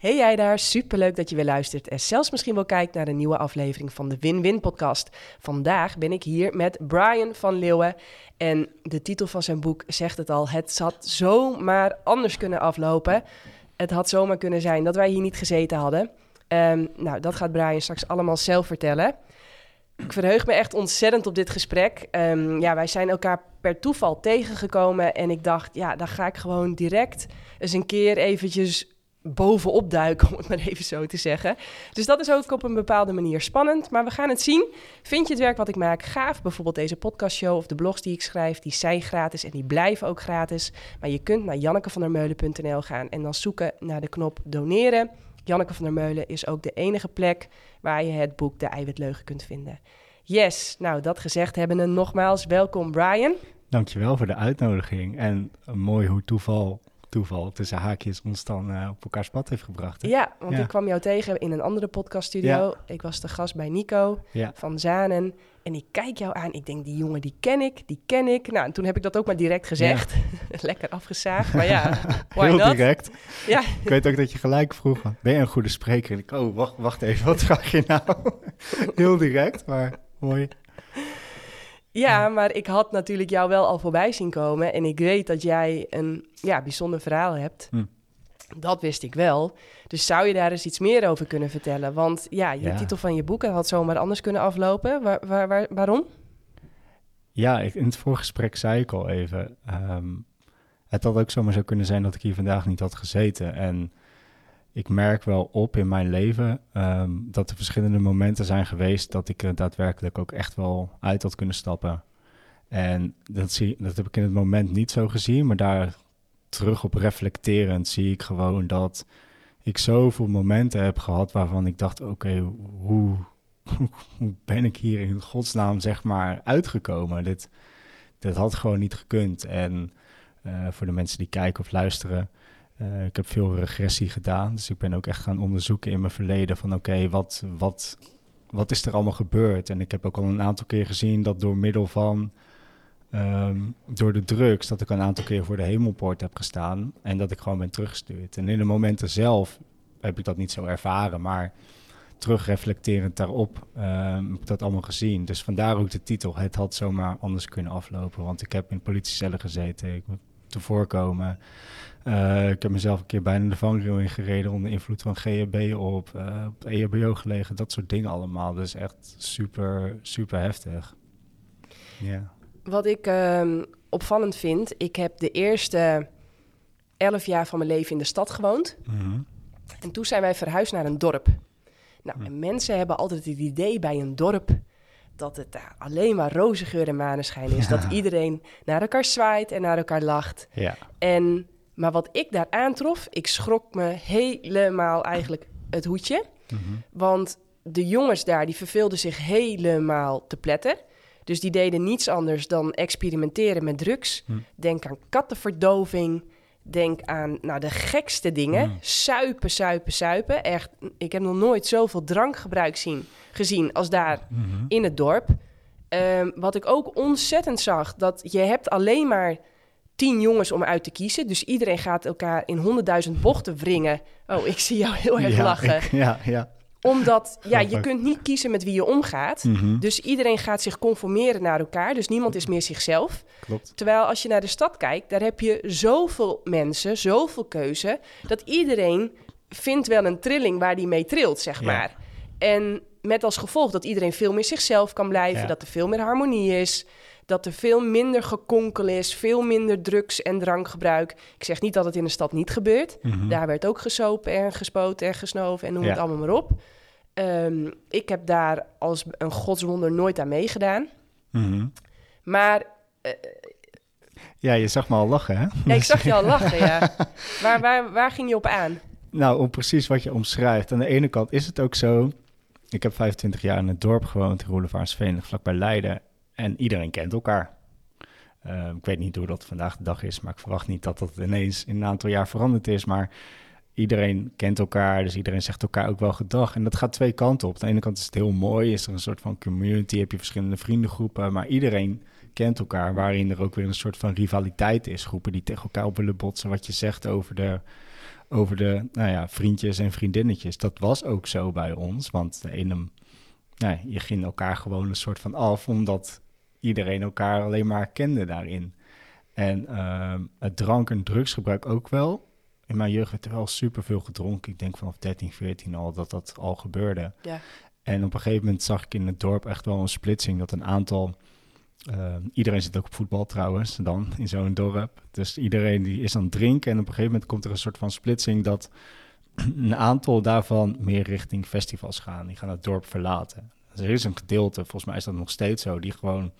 Hey jij daar, superleuk dat je weer luistert en zelfs misschien wel kijkt naar een nieuwe aflevering van de Win-Win podcast. Vandaag ben ik hier met Brian van Leeuwen en de titel van zijn boek zegt het al, het had zomaar anders kunnen aflopen. Het had zomaar kunnen zijn dat wij hier niet gezeten hadden. Um, nou, dat gaat Brian straks allemaal zelf vertellen. Ik verheug me echt ontzettend op dit gesprek. Um, ja, wij zijn elkaar per toeval tegengekomen en ik dacht, ja, dan ga ik gewoon direct eens een keer eventjes bovenop duiken, om het maar even zo te zeggen. Dus dat is ook op een bepaalde manier spannend, maar we gaan het zien. Vind je het werk wat ik maak gaaf? Bijvoorbeeld deze podcastshow of de blogs die ik schrijf, die zijn gratis en die blijven ook gratis. Maar je kunt naar jannekevandermeulen.nl gaan en dan zoeken naar de knop doneren. Janneke van der Meulen is ook de enige plek waar je het boek De Eiwitleugen kunt vinden. Yes, nou dat gezegd hebben, nogmaals welkom Brian. Dankjewel voor de uitnodiging en mooi hoe toeval toeval tussen haakjes ons dan uh, op elkaars pad heeft gebracht. Hè? Ja, want ik kwam jou tegen in een andere podcaststudio. Ik was de gast bij Nico van Zanen. En ik kijk jou aan. Ik denk, die jongen, die ken ik, die ken ik. Nou, en toen heb ik dat ook maar direct gezegd. Lekker afgezaagd, maar ja, Heel direct. Ja. Ik weet ook dat je gelijk vroeg, ben je een goede spreker? En ik, oh, wacht, wacht even, wat vraag je nou? Heel direct, maar mooi. Ja, maar ik had natuurlijk jou wel al voorbij zien komen. En ik weet dat jij een ja, bijzonder verhaal hebt. Hm. Dat wist ik wel. Dus zou je daar eens iets meer over kunnen vertellen? Want ja, je titel van je boek had zomaar anders kunnen aflopen. Waar, waar, waar, waarom? Ja, in het voorgesprek zei ik al even. Ehm, het had ook zomaar zo kunnen zijn dat ik hier vandaag niet had gezeten. En ik merk wel op in mijn leven ehm, dat er verschillende momenten zijn geweest dat ik er daadwerkelijk ook echt wel uit had kunnen stappen. En dat, zie, dat heb ik in het moment niet zo gezien, maar daar terug op reflecterend zie ik gewoon dat ik zoveel momenten heb gehad waarvan ik dacht: oké, hoe, ben ik hier in godsnaam zeg maar uitgekomen? Dit, dit had gewoon niet gekund. En uh, voor de mensen die kijken of luisteren, uh, ik heb veel regressie gedaan, dus ik ben ook echt gaan onderzoeken in mijn verleden van oké, wat, wat, wat is er allemaal gebeurd? En ik heb ook al een aantal keer gezien dat door middel van um, door de drugs, dat ik een aantal keer voor de hemelpoort heb gestaan en dat ik gewoon ben teruggestuurd. En in de momenten zelf heb ik dat niet zo ervaren, maar terugreflecterend daarop um, heb ik dat allemaal gezien. Dus vandaar ook de titel, het had zomaar anders kunnen aflopen, want ik heb in politiecellen gezeten, ik te voorkomen. Uh, ik heb mezelf een keer bijna de vangrail ingereden onder invloed van GHB op, uh, op EHBO gelegen, dat soort dingen allemaal. Dus echt super, super heftig. Ja. Wat ik uh, opvallend vind, ik heb de eerste elf jaar van mijn leven in de stad gewoond. Mm En toen zijn wij verhuisd naar een dorp. Nou, mm. en mensen hebben altijd het idee bij een dorp dat het alleen maar roze geur en maneschijn is. Dat iedereen naar elkaar zwaait en naar elkaar lacht. Ja. En, maar wat ik daar aantrof, ik schrok me helemaal eigenlijk het hoedje. Mhm. Want de jongens daar, die verveelden zich helemaal te pletter. Dus die deden niets anders dan experimenteren met drugs. Hm. Denk aan kattenverdoving. Denk aan nou, de gekste dingen. Hm. Suipen, suipen, suipen. Echt, ik heb nog nooit zoveel drankgebruik zien, gezien als daar mhm. in het dorp. Um, wat ik ook ontzettend zag, dat je hebt alleen maar tien jongens om uit te kiezen. Dus iedereen gaat elkaar in honderdduizend bochten wringen. Oh, ik zie jou heel erg lachen. ja, ja omdat ja, je kunt niet kiezen met wie je omgaat. Mhm. Dus iedereen gaat zich conformeren naar elkaar. Dus niemand is meer zichzelf. Klopt. Terwijl als je naar de stad kijkt, daar heb je zoveel mensen, zoveel keuze. Dat iedereen vindt wel een trilling waar die mee trilt, zeg maar. En met als gevolg dat iedereen veel meer zichzelf kan blijven. Dat er veel meer harmonie is dat er veel minder gekonkel is, veel minder drugs- en drankgebruik. Ik zeg niet dat het in de stad niet gebeurt. Mhm. Daar werd ook gesopen en gespoten en gesnoven en noem het allemaal maar op. Ehm, ik heb daar als een godswonder nooit aan meegedaan. Mhm. Maar... Uh, ja, je zag me al lachen, hè? Ja, ik zag je al lachen, ja. Waar, waar, waar ging je op aan? Nou, om precies wat je omschrijft. Aan de ene kant is het ook zo... Ik heb 25 jaar in het dorp gewoond, in Roelevaarsveen, vlakbij Leiden. En iedereen kent elkaar. Ehm, ik weet niet hoe dat vandaag de dag is, maar ik verwacht niet dat dat ineens in een aantal jaar veranderd is. Maar iedereen kent elkaar, dus iedereen zegt elkaar ook wel gedag. En dat gaat twee kanten op. Aan de ene kant is het heel mooi, is er een soort van community, heb je verschillende vriendengroepen, maar iedereen kent elkaar, waarin er ook weer een soort van rivaliteit is. Groepen die tegen elkaar op willen botsen, wat je zegt over de over de nou ja, vriendjes en vriendinnetjes. Dat was ook zo bij ons, want de ene, nou, je ging elkaar gewoon een soort van af, omdat iedereen elkaar alleen maar kende daarin. En ehm, het drank- en drugsgebruik ook wel. In mijn jeugd werd er wel superveel gedronken. Ik denk vanaf 13, 14 al dat dat al gebeurde. Ja. En op een gegeven moment zag ik in het dorp echt wel een splitsing dat een aantal. ehm, iedereen zit ook op voetbal trouwens, dan in zo'n dorp. Dus iedereen die is aan het drinken. En op een gegeven moment komt er een soort van splitsing dat een aantal daarvan meer richting festivals gaan. Die gaan het dorp verlaten. Er is een gedeelte, volgens mij is dat nog steeds zo, die gewoon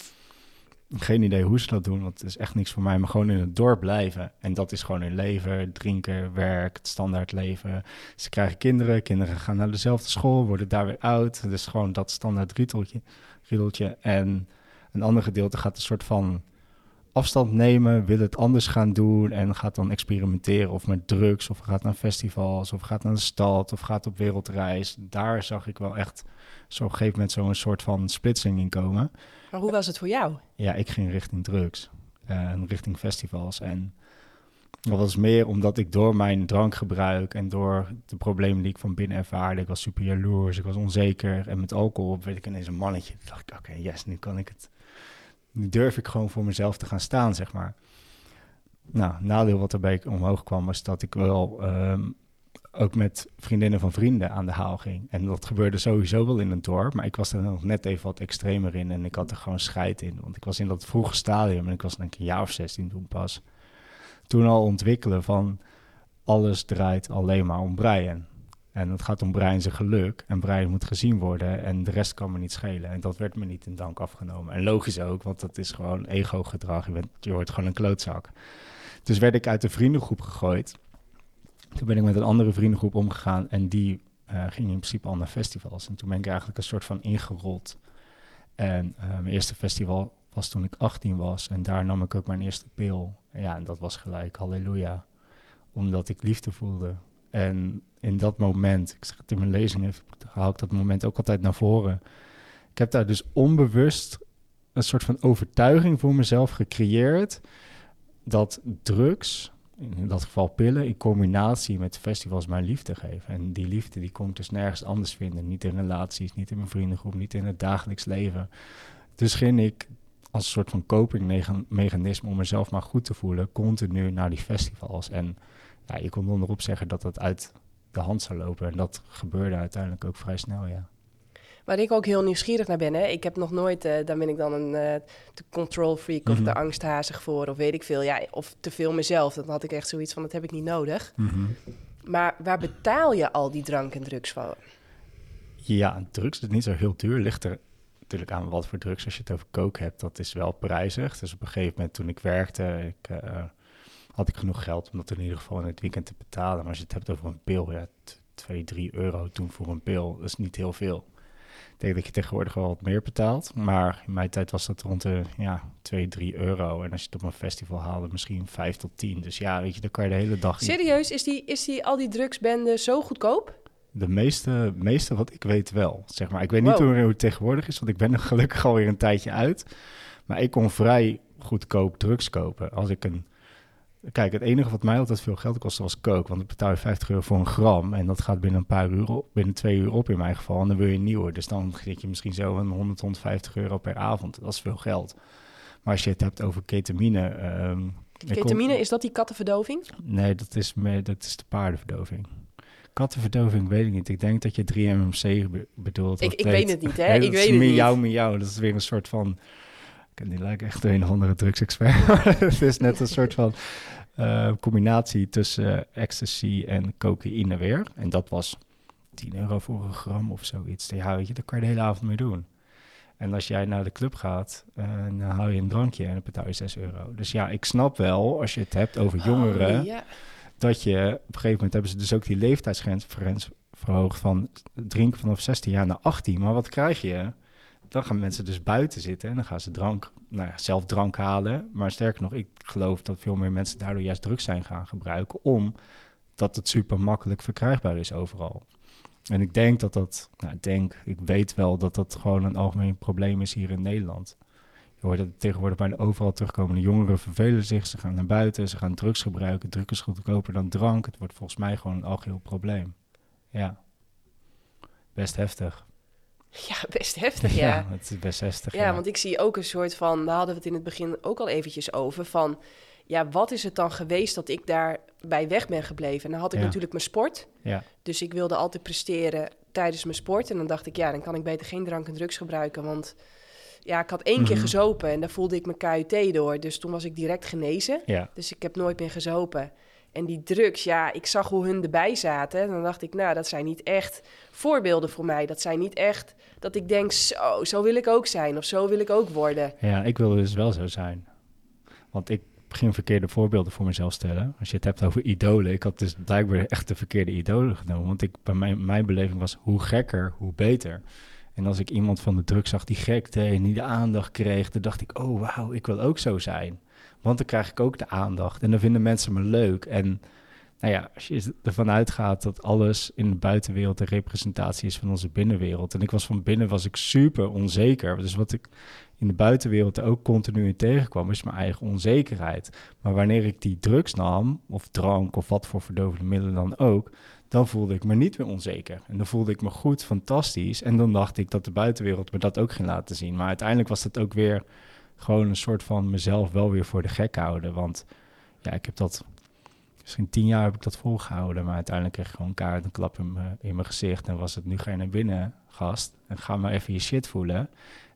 geen idee hoe ze dat doen, want het is echt niks voor mij, maar gewoon in het dorp blijven. En dat is gewoon hun leven, drinken, werk, het standaard leven. Ze krijgen kinderen, kinderen gaan naar dezelfde school, worden daar weer oud. Dus gewoon dat standaard riedeltje. En een ander gedeelte gaat een soort van afstand nemen, wil het anders gaan doen en gaat dan experimenteren of met drugs, of gaat naar festivals, of gaat naar de stad, of gaat op wereldreis. Daar zag ik wel echt zo op een gegeven moment zo'n soort van splitsing in komen. Maar hoe was het voor jou? Ja, ik ging richting drugs en richting festivals. En dat was meer omdat ik door mijn drankgebruik en door de problemen die ik van binnen ervaarde, ik was super jaloers, ik was onzeker. En met alcohol werd ik ineens een mannetje. Toen dacht ik, oké, yes, nu kan ik het. Nu durf ik gewoon voor mezelf te gaan staan, zeg maar. Nou, nadeel wat erbij omhoog kwam, was dat ik wel ehm, ook met vriendinnen van vrienden aan de haal ging. En dat gebeurde sowieso wel in het dorp, maar ik was er nog net even wat extremer in en ik had er gewoon scheid in. Want ik was in dat vroege stadium en ik was denk ik een jaar of 16 toen pas. Toen al ontwikkelen van alles draait alleen maar om Brian. En het gaat om Brian zijn geluk en Brian moet gezien worden en de rest kan me niet schelen. En dat werd me niet in dank afgenomen. En logisch ook, want dat is gewoon ego-gedrag. Je, bent, je wordt gewoon een klootzak. Dus werd ik uit de vriendengroep gegooid. Toen ben ik met een andere vriendengroep omgegaan en die uh, ging in principe al naar festivals. En toen ben ik eigenlijk een soort van ingerold. En uh, mijn eerste festival was toen ik 18 was en daar nam ik ook mijn eerste pil. Ja, en dat was gelijk halleluja, omdat ik liefde voelde. En in dat moment, ik zeg het in mijn lezing, even, haal ik dat moment ook altijd naar voren. Ik heb daar dus onbewust een soort van overtuiging voor mezelf gecreëerd dat drugs in dat geval pillen, in combinatie met festivals mijn liefde geven. En die liefde die kon ik dus nergens anders vinden. Niet in relaties, niet in mijn vriendengroep, niet in het dagelijks leven. Dus ging ik als een soort van copingmechanisme om mezelf maar goed te voelen, continu naar die festivals. En ja, je kon onderop zeggen dat dat uit de hand zou lopen. En dat gebeurde uiteindelijk ook vrij snel, ja. Waar ik ook heel nieuwsgierig naar ben, hè? ik heb nog nooit, uh, daar ben ik dan een uh, de control freak of Mhm. de angsthazig voor, of weet ik veel. Ja, of te veel mezelf. Dan had ik echt zoiets van, dat heb ik niet nodig. Mhm. Maar waar betaal je al die drank en drugs voor? Ja, drugs is niet zo heel duur. Ligt er natuurlijk aan wat voor drugs. Als je het over coke hebt, dat is wel prijzig. Dus op een gegeven moment toen ik werkte, ik, uh, had ik genoeg geld om dat in ieder geval in het weekend te betalen. Maar als je het hebt over een pil, ja, 2, 3 euro toen voor een pil, dat is niet heel veel. Ik denk dat je tegenwoordig wel wat meer betaalt. Maar in mijn tijd was dat rond de ja, 2, 3 euro. En als je het op een festival haalde, misschien 5 tot 10. Dus ja, weet je, dan kan je de hele dag... Serieus? Is die, is die al die drugsbende zo goedkoop? De meeste, meeste wat ik weet wel, zeg maar. Ik weet niet hoe, hoe het tegenwoordig is, want ik ben er gelukkig alweer een tijdje uit. Maar ik kon vrij goedkoop drugs kopen. Als ik een... Kijk, het enige wat mij altijd veel geld kostte was coke. Want ik betaal je 50 euro voor een gram. En dat gaat binnen een paar uur op, binnen twee uur op in mijn geval. En dan wil je een nieuwe. Dus dan zit je misschien zo een 100, 150 euro per avond. Dat is veel geld. Maar als je het hebt over ketamine... ehm, Ketamine, is dat die kattenverdoving? Nee, dat is, dat is de paardenverdoving. Kattenverdoving weet ik niet. Ik denk dat je 3-MMC be- bedoelt. Ik, ik weet het niet, hè? Ik weet het niet. miauw, miauw. Dat is weer een soort van... Ik die lijkt echt een of andere drugsexpert. het is net een soort van eh, combinatie tussen ecstasy en cocaïne weer. En dat was 10 euro voor een gram of zoiets. Ja, weet je, dat kan je de hele avond mee doen. En als jij naar de club gaat, eh, dan haal je een drankje en dan betaal je 6 euro. Dus ja, ik snap wel, als je het hebt over jongeren Oh, ja. dat je op een gegeven moment hebben ze dus ook die leeftijdsgrens grens verhoogd van drinken vanaf 16 jaar naar 18. Maar wat krijg je? Dan gaan mensen dus buiten zitten en dan gaan ze drank, nou ja, zelf drank halen. Maar sterker nog, ik geloof dat veel meer mensen daardoor juist drugs zijn gaan gebruiken, omdat het super makkelijk verkrijgbaar is overal. En ik denk dat dat, nou ik denk, ik weet wel dat dat gewoon een algemeen probleem is hier in Nederland. Je hoort het tegenwoordig bijna overal terugkomen. De jongeren vervelen zich, ze gaan naar buiten, ze gaan drugs gebruiken. Drugs is goedkoper dan drank. Het wordt volgens mij gewoon een algeheel probleem. Ja, best heftig. Ja, best heftig, ja. het is best heftig. Ja, want ik zie ook een soort van, daar hadden we het in het begin ook al eventjes over, van ja, wat is het dan geweest dat ik daar bij weg ben gebleven? En dan had ik natuurlijk mijn sport. Ja. Dus ik wilde altijd presteren tijdens mijn sport. En dan dacht ik, ja, dan kan ik beter geen drank en drugs gebruiken, want ja, ik had één keer mhm. gezopen en daar voelde ik mijn KUT door. Dus toen was ik direct genezen. Ja. Dus ik heb nooit meer gezopen. En die drugs, ja, ik zag hoe hun erbij zaten. En dan dacht ik, nou, dat zijn niet echt voorbeelden voor mij. Dat zijn niet echt dat ik denk, zo, zo wil ik ook zijn. Of zo wil ik ook worden. Ja, ik wil dus wel zo zijn. Want ik begin verkeerde voorbeelden voor mezelf stellen. Als je het hebt over idolen. Ik had dus blijkbaar echt de verkeerde idolen genomen. Want ik, bij mijn, mijn beleving was, hoe gekker, hoe beter. En als ik iemand van de druk zag die gekte en niet de aandacht kreeg, dan dacht ik, oh wauw, ik wil ook zo zijn. Want dan krijg ik ook de aandacht en dan vinden mensen me leuk. En nou ja, als je ervan uitgaat dat alles in de buitenwereld een representatie is van onze binnenwereld. En ik was van binnen was ik super onzeker. Dus wat ik in de buitenwereld ook continu in tegenkwam, is mijn eigen onzekerheid. Maar wanneer ik die drugs nam, of drank, of wat voor verdovende middelen dan ook, dan voelde ik me niet meer onzeker. En dan voelde ik me goed, fantastisch. En dan dacht ik dat de buitenwereld me dat ook ging laten zien. Maar uiteindelijk was dat ook weer gewoon een soort van mezelf wel weer voor de gek houden. Want ja, ik heb dat, misschien tien jaar heb ik dat volgehouden. Maar uiteindelijk kreeg ik gewoon kaart een klap in, in mijn gezicht. En was het nu je naar binnen, gast. En ga maar even je shit voelen.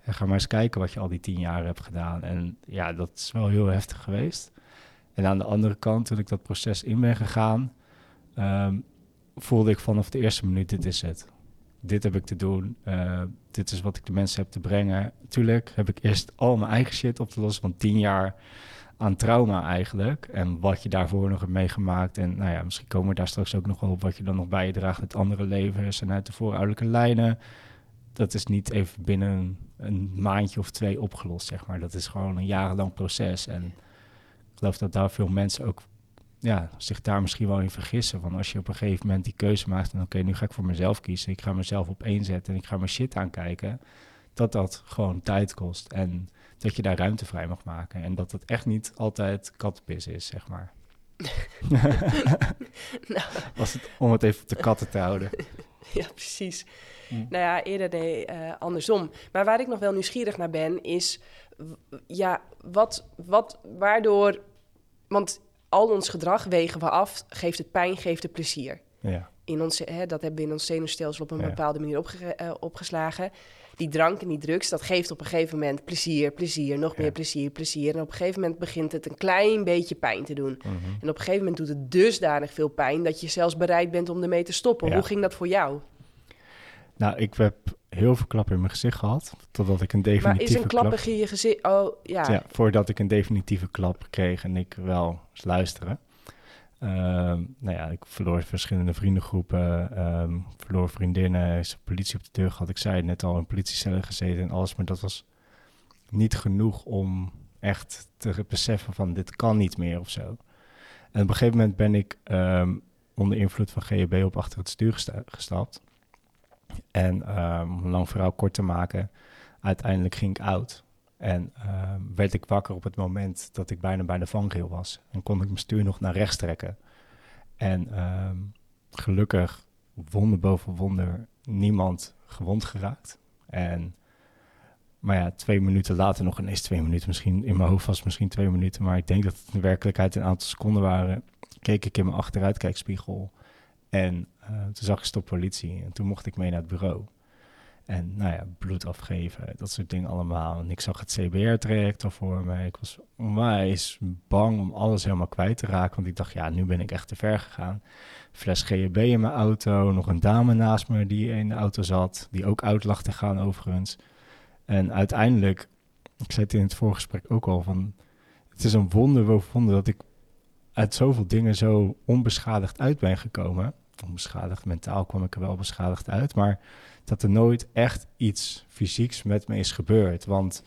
En ga maar eens kijken wat je al die tien jaar hebt gedaan. En ja, dat is wel heel heftig geweest. En aan de andere kant, toen ik dat proces in ben gegaan, ehm, voelde ik vanaf de eerste minuut, dit is het. Dit heb ik te doen. Uh, dit is wat ik de mensen heb te brengen. Tuurlijk heb ik eerst al mijn eigen shit op te lossen van tien jaar aan trauma eigenlijk. En wat je daarvoor nog hebt meegemaakt. En nou ja, misschien komen we daar straks ook nog wel op wat je dan nog bijdraagt uit andere levens en uit de voorouderlijke lijnen. Dat is niet even binnen een maandje of twee opgelost, zeg maar. Dat is gewoon een jarenlang proces. En ik geloof dat daar veel mensen ook ja, zich daar misschien wel in vergissen. Van als je op een gegeven moment die keuze maakt en oké, nu ga ik voor mezelf kiezen. Ik ga mezelf op één zetten en ik ga mijn shit aankijken. Dat dat gewoon tijd kost en dat je daar ruimte vrij mag maken. En dat het echt niet altijd kattenpis is, zeg maar. nou. Was het om het even op de katten te houden. ja, precies. Hm. Nou ja, eerder nee, uh, andersom. Maar waar ik nog wel nieuwsgierig naar ben, is ja, wat, wat, waardoor. Want al ons gedrag wegen we af. Geeft het pijn, geeft het plezier. Ja. In ons, hè, dat hebben we in ons zenuwstelsel op een bepaalde manier opge uh, opgeslagen. Die drank en die drugs, dat geeft op een gegeven moment plezier, plezier, nog meer plezier, plezier. En op een gegeven moment begint het een klein beetje pijn te doen. Mhm. En op een gegeven moment doet het dusdanig veel pijn dat je zelfs bereid bent om ermee te stoppen. Hoe ging dat voor jou? Nou, ik heb heel veel klappen in mijn gezicht gehad. Totdat ik een definitieve Maar is een klap in je gezicht... Oh, ja. ja. Voordat ik een definitieve klap kreeg en ik wel eens luisteren. Uh, nou ja, ik verloor verschillende vriendengroepen, um, verloor vriendinnen, is politie op de deur gehad. Ik zei het net al, in politiecellen gezeten en alles, maar dat was niet genoeg om echt te beseffen van dit kan niet meer of zo. En op een gegeven moment ben ik um, onder invloed van GHB op achter het stuur gestapt. En um, om lang verhaal kort te maken, uiteindelijk ging ik oud. En um, werd ik wakker op het moment dat ik bijna bij de vangrail was. En kon ik mijn stuur nog naar rechts trekken. En um, gelukkig, wonder boven wonder, niemand gewond geraakt. En, maar ja, twee minuten later, nog ineens twee minuten, misschien in mijn hoofd was misschien twee minuten, maar ik denk dat het in werkelijkheid een aantal seconden waren. Keek ik in mijn achteruitkijkspiegel en uh, toen zag ik stop politie en toen mocht ik mee naar het bureau. En nou ja, bloed afgeven, dat soort dingen allemaal. En ik zag het CBR-traject al voor me. Ik was onwijs bang om alles helemaal kwijt te raken. Want ik dacht, ja, nu ben ik echt te ver gegaan. Fles GHB in mijn auto, nog een dame naast me die in de auto zat. Die ook uit lag te gaan overigens. En uiteindelijk, ik zei het in het voorgesprek ook al, van... Het is een wonder wonder dat ik uit zoveel dingen zo onbeschadigd uit ben gekomen onbeschadigd. Mentaal kwam ik er wel beschadigd uit. Maar dat er nooit echt iets fysieks met me is gebeurd. Want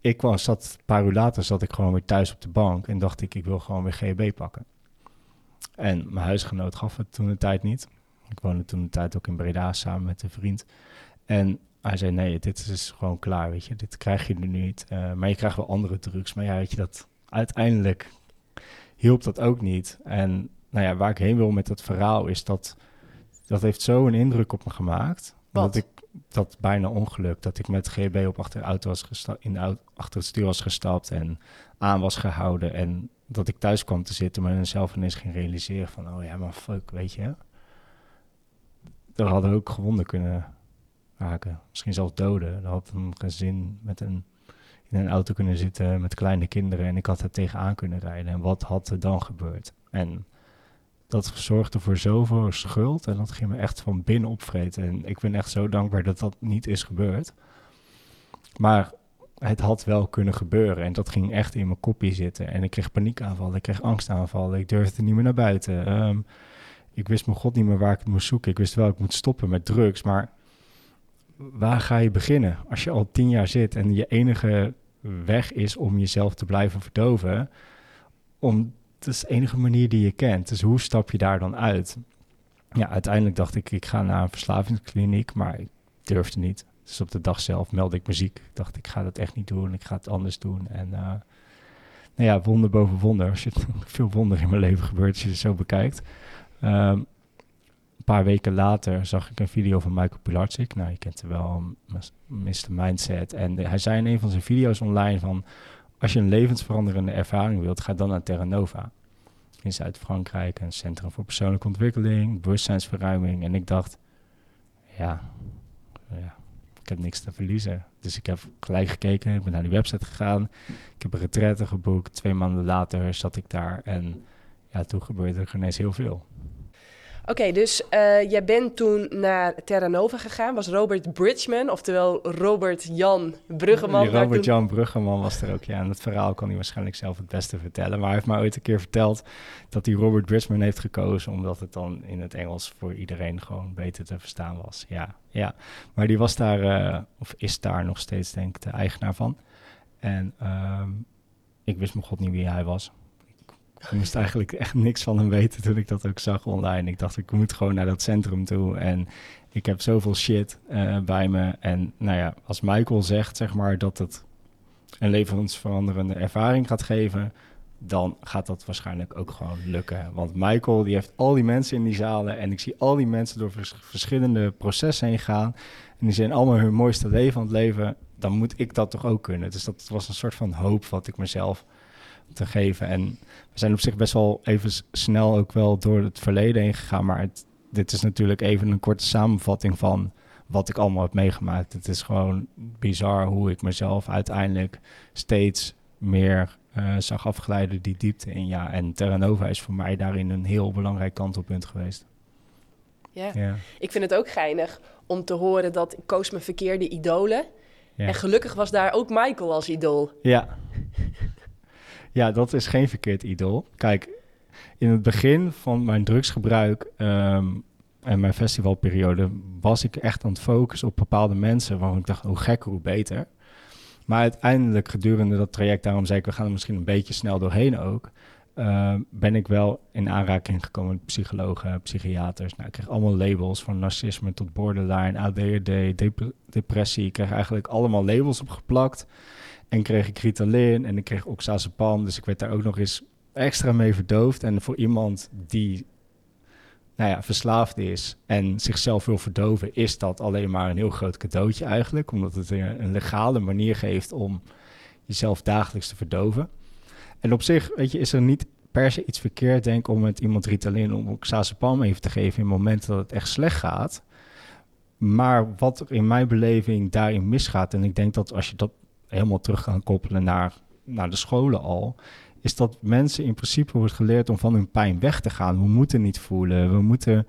ik was, zat, een paar uur later zat ik gewoon weer thuis op de bank. En dacht ik, ik wil gewoon weer GHB pakken. En mijn huisgenoot gaf het toen de tijd niet. Ik woonde toen de tijd ook in Breda samen met een vriend. En hij zei, nee, dit is gewoon klaar, weet je. Dit krijg je nu niet. Uh, maar je krijgt wel andere drugs. Maar ja, weet je, dat uiteindelijk hielp dat ook niet. En nou ja, waar ik heen wil met dat verhaal is dat... dat heeft zo een indruk op me gemaakt. Wat? Dat ik dat bijna ongeluk, dat ik met GB op achter, de auto was gestapt, in de auto, achter het stuur was gestapt en aan was gehouden. En dat ik thuis kwam te zitten, maar zelf ineens ging realiseren van, oh ja, maar fuck, weet je. Er hadden ook gewonden kunnen raken. Misschien zelfs doden. Er had een gezin met een, in een auto kunnen zitten met kleine kinderen en ik had er tegenaan kunnen rijden. En wat had er dan gebeurd? En dat zorgde voor zoveel schuld en dat ging me echt van binnen opvreten. En ik ben echt zo dankbaar dat dat niet is gebeurd. Maar het had wel kunnen gebeuren en dat ging echt in mijn kopje zitten. En ik kreeg paniekaanvallen, ik kreeg angstaanvallen, ik durfde niet meer naar buiten. Ehm, ik wist mijn god niet meer waar ik moest zoeken. Ik wist wel, ik moet stoppen met drugs, maar waar ga je beginnen? Als je al tien jaar zit en je enige weg is om jezelf te blijven verdoven, om is de enige manier die je kent. Dus hoe stap je daar dan uit? Ja, uiteindelijk dacht ik, ik ga naar een verslavingskliniek, maar ik durfde niet. Dus op de dag zelf meldde ik muziek. Ik dacht, ik ga dat echt niet doen, ik ga het anders doen. En uh, nou ja, wonder boven wonder. Als je veel wonder in mijn leven gebeurt, als je het zo bekijkt. Um, een paar weken later zag ik een video van Michael Pilarczyk. Nou, je kent hem wel, Mr. Mindset. En hij zei in een van zijn video's online van als je een levensveranderende ervaring wilt, ga dan naar Terra Nova. In Zuid-Frankrijk, een centrum voor persoonlijke ontwikkeling, bewustzijnsverruiming. En ik dacht, ja, ja, ik heb niks te verliezen. Dus ik heb gelijk gekeken, ik ben naar die website gegaan. Ik heb een retraite geboekt. Twee maanden later zat ik daar en ja, toen gebeurde er ineens heel veel. Oké, dus uh, jij bent toen naar Terra Nova gegaan. Was Robert Bridgman, oftewel Robert Jan Bruggeman. Die Robert Jan Bruggeman was er ook, ja. En dat verhaal kan hij waarschijnlijk zelf het beste vertellen. Maar hij heeft mij ooit een keer verteld dat hij Robert Bridgman heeft gekozen... omdat het dan in het Engels voor iedereen gewoon beter te verstaan was. Ja, ja. Maar die was daar, uh, of is daar nog steeds, denk ik, de eigenaar van. En uh, ik wist mijn god niet wie hij was. Ik moest eigenlijk echt niks van hem weten toen ik dat ook zag online. Ik dacht, ik moet gewoon naar dat centrum toe. En ik heb zoveel shit uh, bij me. En nou ja, als Michael zegt, zeg maar, dat het een levensveranderende ervaring gaat geven, dan gaat dat waarschijnlijk ook gewoon lukken. Want Michael, die heeft al die mensen in die zalen en ik zie al die mensen door vers verschillende processen heen gaan. En die zijn allemaal hun mooiste leven aan het leven. Dan moet ik dat toch ook kunnen. Dus dat was een soort van hoop wat ik mezelf te geven. En we zijn op zich best wel even snel ook wel door het verleden heen gegaan. Maar het, dit is natuurlijk even een korte samenvatting van wat ik allemaal heb meegemaakt. Het is gewoon bizar hoe ik mezelf uiteindelijk steeds meer uh, zag afgeleiden die diepte in. Ja, en Terra Nova is voor mij daarin een heel belangrijk kantelpunt geweest. Ja. ja. ik vind het ook geinig om te horen dat ik koos mijn verkeerde idolen. Ja. En gelukkig was daar ook Michael als idool. Ja. Ja, dat is geen verkeerd idool. Kijk, in het begin van mijn drugsgebruik um, en mijn festivalperiode was ik echt aan het focussen op bepaalde mensen waarvan ik dacht, hoe gekker, hoe beter. Maar uiteindelijk gedurende dat traject, daarom zei ik, we gaan er misschien een beetje snel doorheen ook, uh, ben ik wel in aanraking gekomen met psychologen, psychiaters. Nou, ik kreeg allemaal labels van narcisme tot borderline, ADHD, dep depressie. Ik kreeg eigenlijk allemaal labels opgeplakt. En kreeg ik Ritalin en ik kreeg oxazepam. Dus ik werd daar ook nog eens extra mee verdoofd. En voor iemand die nou ja, verslaafd is en zichzelf wil verdoven, is dat alleen maar een heel groot cadeautje eigenlijk. Omdat het een legale manier geeft om jezelf dagelijks te verdoven. En op zich, weet je, is er niet per se iets verkeerd, denk om met iemand Ritalin of oxazepam even te geven in momenten dat het echt slecht gaat. Maar wat er in mijn beleving daarin misgaat, en ik denk dat als je dat helemaal terug gaan koppelen naar, naar de scholen al, is dat mensen in principe wordt geleerd om van hun pijn weg te gaan. We moeten niet voelen, we moeten,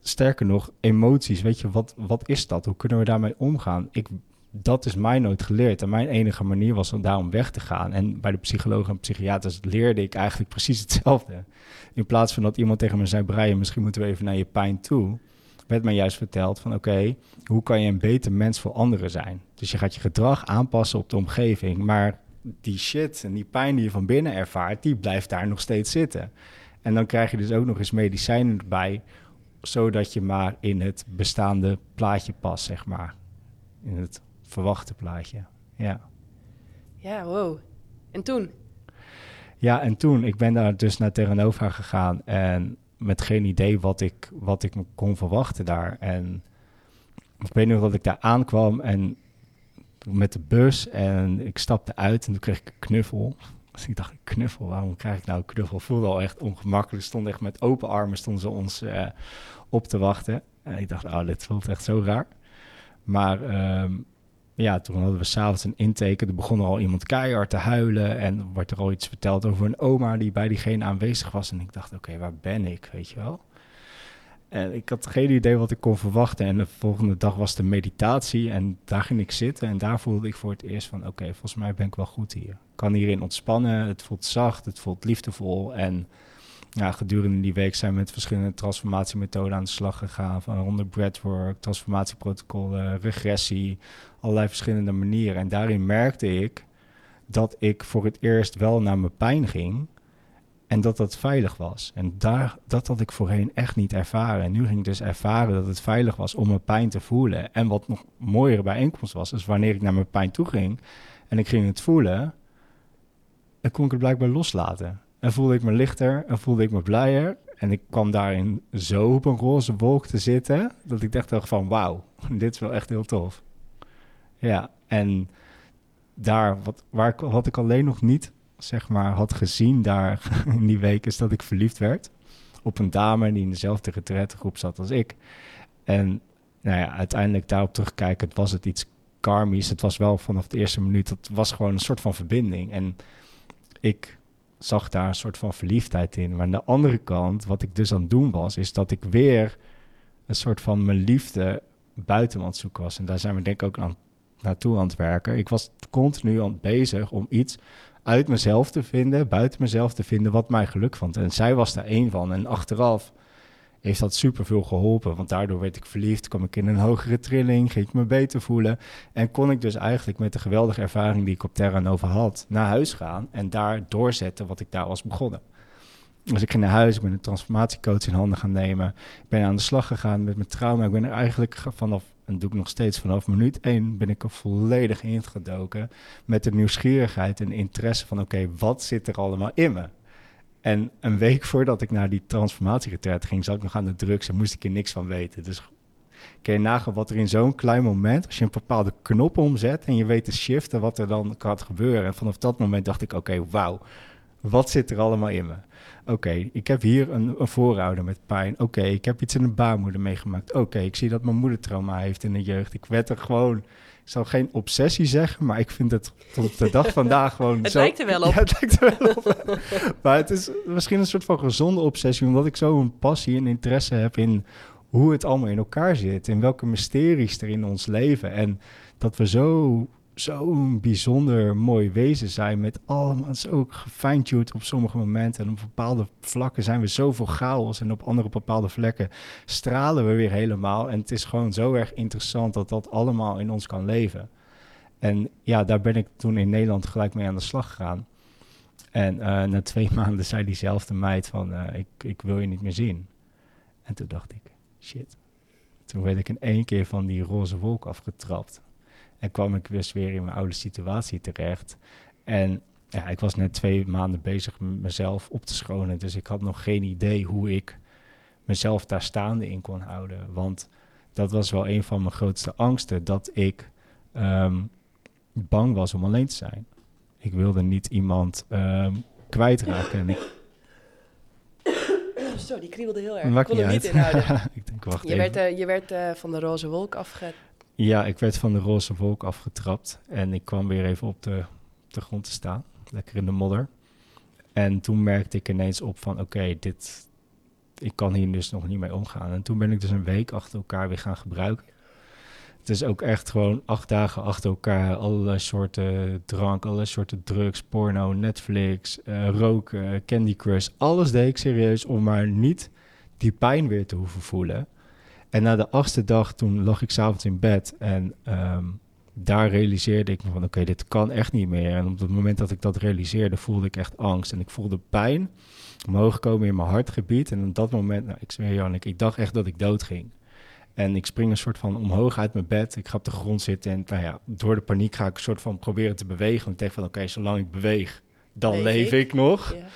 sterker nog, emoties, weet je, wat, wat is dat? Hoe kunnen we daarmee omgaan? Ik, dat is mij nooit geleerd. En mijn enige manier was om daarom weg te gaan. En bij de psychologen en psychiaters leerde ik eigenlijk precies hetzelfde. In plaats van dat iemand tegen me zei, Brian, misschien moeten we even naar je pijn toe werd mij juist verteld van oké, hoe kan je een beter mens voor anderen zijn? Dus je gaat je gedrag aanpassen op de omgeving, maar die shit en die pijn die je van binnen ervaart, die blijft daar nog steeds zitten. En dan krijg je dus ook nog eens medicijnen erbij, zodat je maar in het bestaande plaatje past, zeg maar. in het verwachte plaatje. Ja. Ja, wow. En toen? Ja, en toen, ik ben daar dus naar Terranova gegaan en met geen idee wat ik, wat ik kon verwachten daar. En ik weet nog dat ik daar aankwam en met de bus en ik stapte uit en toen kreeg ik een knuffel. Dus ik dacht, knuffel, waarom krijg ik nou een knuffel? Voelde al echt ongemakkelijk. Stond echt met open armen stonden ze ons uh, op te wachten. En ik dacht, oh, dit voelt echt zo raar. Maar um, ja, toen hadden we s'avonds een intake. Er begon al iemand keihard te huilen. En wordt er al iets verteld over een oma die bij diegene aanwezig was. En ik dacht, oké, waar ben ik, weet je wel? En ik had geen idee wat ik kon verwachten. En de volgende dag was de meditatie. En daar ging ik zitten. En daar voelde ik voor het eerst van... oké, volgens mij ben ik wel goed hier. Ik kan hierin ontspannen. Het voelt zacht, het voelt liefdevol. En ja, gedurende die week zijn we met verschillende transformatiemethoden aan de slag gegaan. Van onder breathwork, transformatieprotocollen, regressie, allerlei verschillende manieren. En daarin merkte ik dat ik voor het eerst wel naar mijn pijn ging en dat dat veilig was. En daar, dat had ik voorheen echt niet ervaren. En nu ging ik dus ervaren dat het veilig was om mijn pijn te voelen. En wat nog mooiere bijeenkomst was, is wanneer ik naar mijn pijn toe ging en ik ging het voelen, dan kon ik het blijkbaar loslaten. En voelde ik me lichter en voelde ik me blijer. En ik kwam daarin zo op een roze wolk te zitten, dat ik dacht van wauw, dit is wel echt heel tof. Ja, en daar, wat, waar had ik alleen nog niet, zeg maar, had gezien daar in die week, is dat ik verliefd werd op een dame die in dezelfde retraitegroep zat als ik. En nou ja, uiteindelijk daarop terugkijken, was het iets karmisch. Het was wel vanaf de eerste minuut, het was gewoon een soort van verbinding. En ik zag daar een soort van verliefdheid in. Maar aan de andere kant, wat ik dus aan het doen was, is dat ik weer een soort van mijn liefde buiten aan was. En daar zijn we denk ik ook aan, naartoe aan het werken. Ik was continu aan het bezig om iets uit mezelf te vinden, buiten mezelf te vinden, wat mij geluk vond. En zij was daar één van. En achteraf heeft dat superveel geholpen. Want daardoor werd ik verliefd, kwam ik in een hogere trilling, ging ik me beter voelen. En kon ik dus eigenlijk met de geweldige ervaring die ik op Terra Nova had, naar huis gaan en daar doorzetten wat ik daar was begonnen. Dus ik ging naar huis, ik ben een transformatiecoach in handen gaan nemen. Ik ben aan de slag gegaan met mijn trauma. Ik ben er eigenlijk vanaf, en doe ik nog steeds vanaf minuut één, ben ik er volledig ingedoken. Met de nieuwsgierigheid en interesse van, oké, wat zit er allemaal in me? En een week voordat ik naar die transformatieretreat ging, zat ik nog aan de drugs en moest ik er niks van weten. Dus kun je nagaan wat er in zo'n klein moment, als je een bepaalde knop omzet en je weet te shiften, wat er dan kan gebeuren. En vanaf dat moment dacht ik, oké, wauw, wat zit er allemaal in me? Oké, ik heb hier een, een voorouder met pijn. Oké, ik heb iets in de baarmoeder meegemaakt. Oké, ik zie dat mijn moeder trauma heeft in de jeugd. Ik werd er gewoon ik zal geen obsessie zeggen, maar ik vind het tot op de dag vandaag gewoon het zo... lijkt er wel op. Ja, het lijkt er wel op. maar het is misschien een soort van gezonde obsessie, omdat ik zo een passie en interesse heb in hoe het allemaal in elkaar zit. En welke mysteries er in ons leven. En dat we zo zo'n bijzonder mooi wezen zijn met allemaal zo gefine-tuned op sommige momenten. En op bepaalde vlakken zijn we zoveel chaos en op andere bepaalde vlekken stralen we weer helemaal. En het is gewoon zo erg interessant dat dat allemaal in ons kan leven. En ja, daar ben ik toen in Nederland gelijk mee aan de slag gegaan. En uh, na twee maanden zei diezelfde meid van, uh, ik, ik wil je niet meer zien. En toen dacht ik, shit. Toen werd ik in één keer van die roze wolk afgetrapt. En kwam ik dus weer in mijn oude situatie terecht. En ja, ik was net twee maanden bezig met mezelf op te schonen. Dus ik had nog geen idee hoe ik mezelf daar staande in kon houden. Want dat was wel een van mijn grootste angsten. Dat ik um, bang was om alleen te zijn. Ik wilde niet iemand um, kwijtraken. En ik... Zo, die kriebelde heel erg. Maakt ik kon hem niet inhouden. ik denk, wacht je, even. werd, uh, je werd uh, van de roze wolk afge ja, ik werd van de roze wolk afgetrapt en ik kwam weer even op de, de grond te staan, lekker in de modder. En toen merkte ik ineens op van oké, dit, ik kan hier dus nog niet mee omgaan. En toen ben ik dus een week achter elkaar weer gaan gebruiken. Het is ook echt gewoon acht dagen achter elkaar allerlei soorten drank, allerlei soorten drugs, porno, Netflix, uh, roken, Candy Crush. Alles deed ik serieus om maar niet die pijn weer te hoeven voelen. En na de achtste dag, toen lag ik s'avonds in bed en um, daar realiseerde ik me van oké, dit kan echt niet meer. En op het moment dat ik dat realiseerde, voelde ik echt angst. En ik voelde pijn omhoog komen in mijn hartgebied. En op dat moment, nou, ik zweer Jannik, ik dacht echt dat ik dood ging. En ik spring een soort van omhoog uit mijn bed. Ik ga op de grond zitten en nou ja, door de paniek ga ik een soort van proberen te bewegen. Want ik denk van oké, zolang ik beweeg, dan Leef leef ik. ik nog. Ja.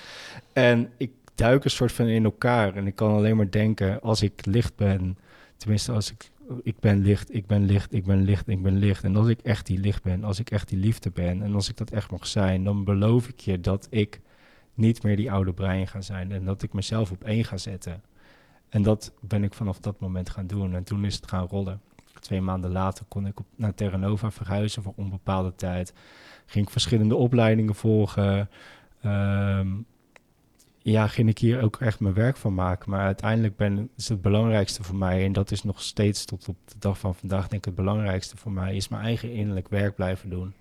En ik duik een soort van in elkaar. En ik kan alleen maar denken, als ik licht ben, tenminste als ik, ik ben licht, ik ben licht, ik ben licht, ik ben licht. En als ik echt die licht ben, als ik echt die liefde ben en als ik dat echt mag zijn, dan beloof ik je dat ik niet meer die oude brein ga zijn en dat ik mezelf op één ga zetten. En dat ben ik vanaf dat moment gaan doen. En toen is het gaan rollen. Twee maanden later kon ik naar Terra Nova verhuizen voor onbepaalde tijd. Ging ik verschillende opleidingen volgen. Ehm, ja, ging ik hier ook echt mijn werk van maken. Maar uiteindelijk ben, is het belangrijkste voor mij, en dat is nog steeds tot op de dag van vandaag, denk ik het belangrijkste voor mij, is mijn eigen innerlijk werk blijven doen.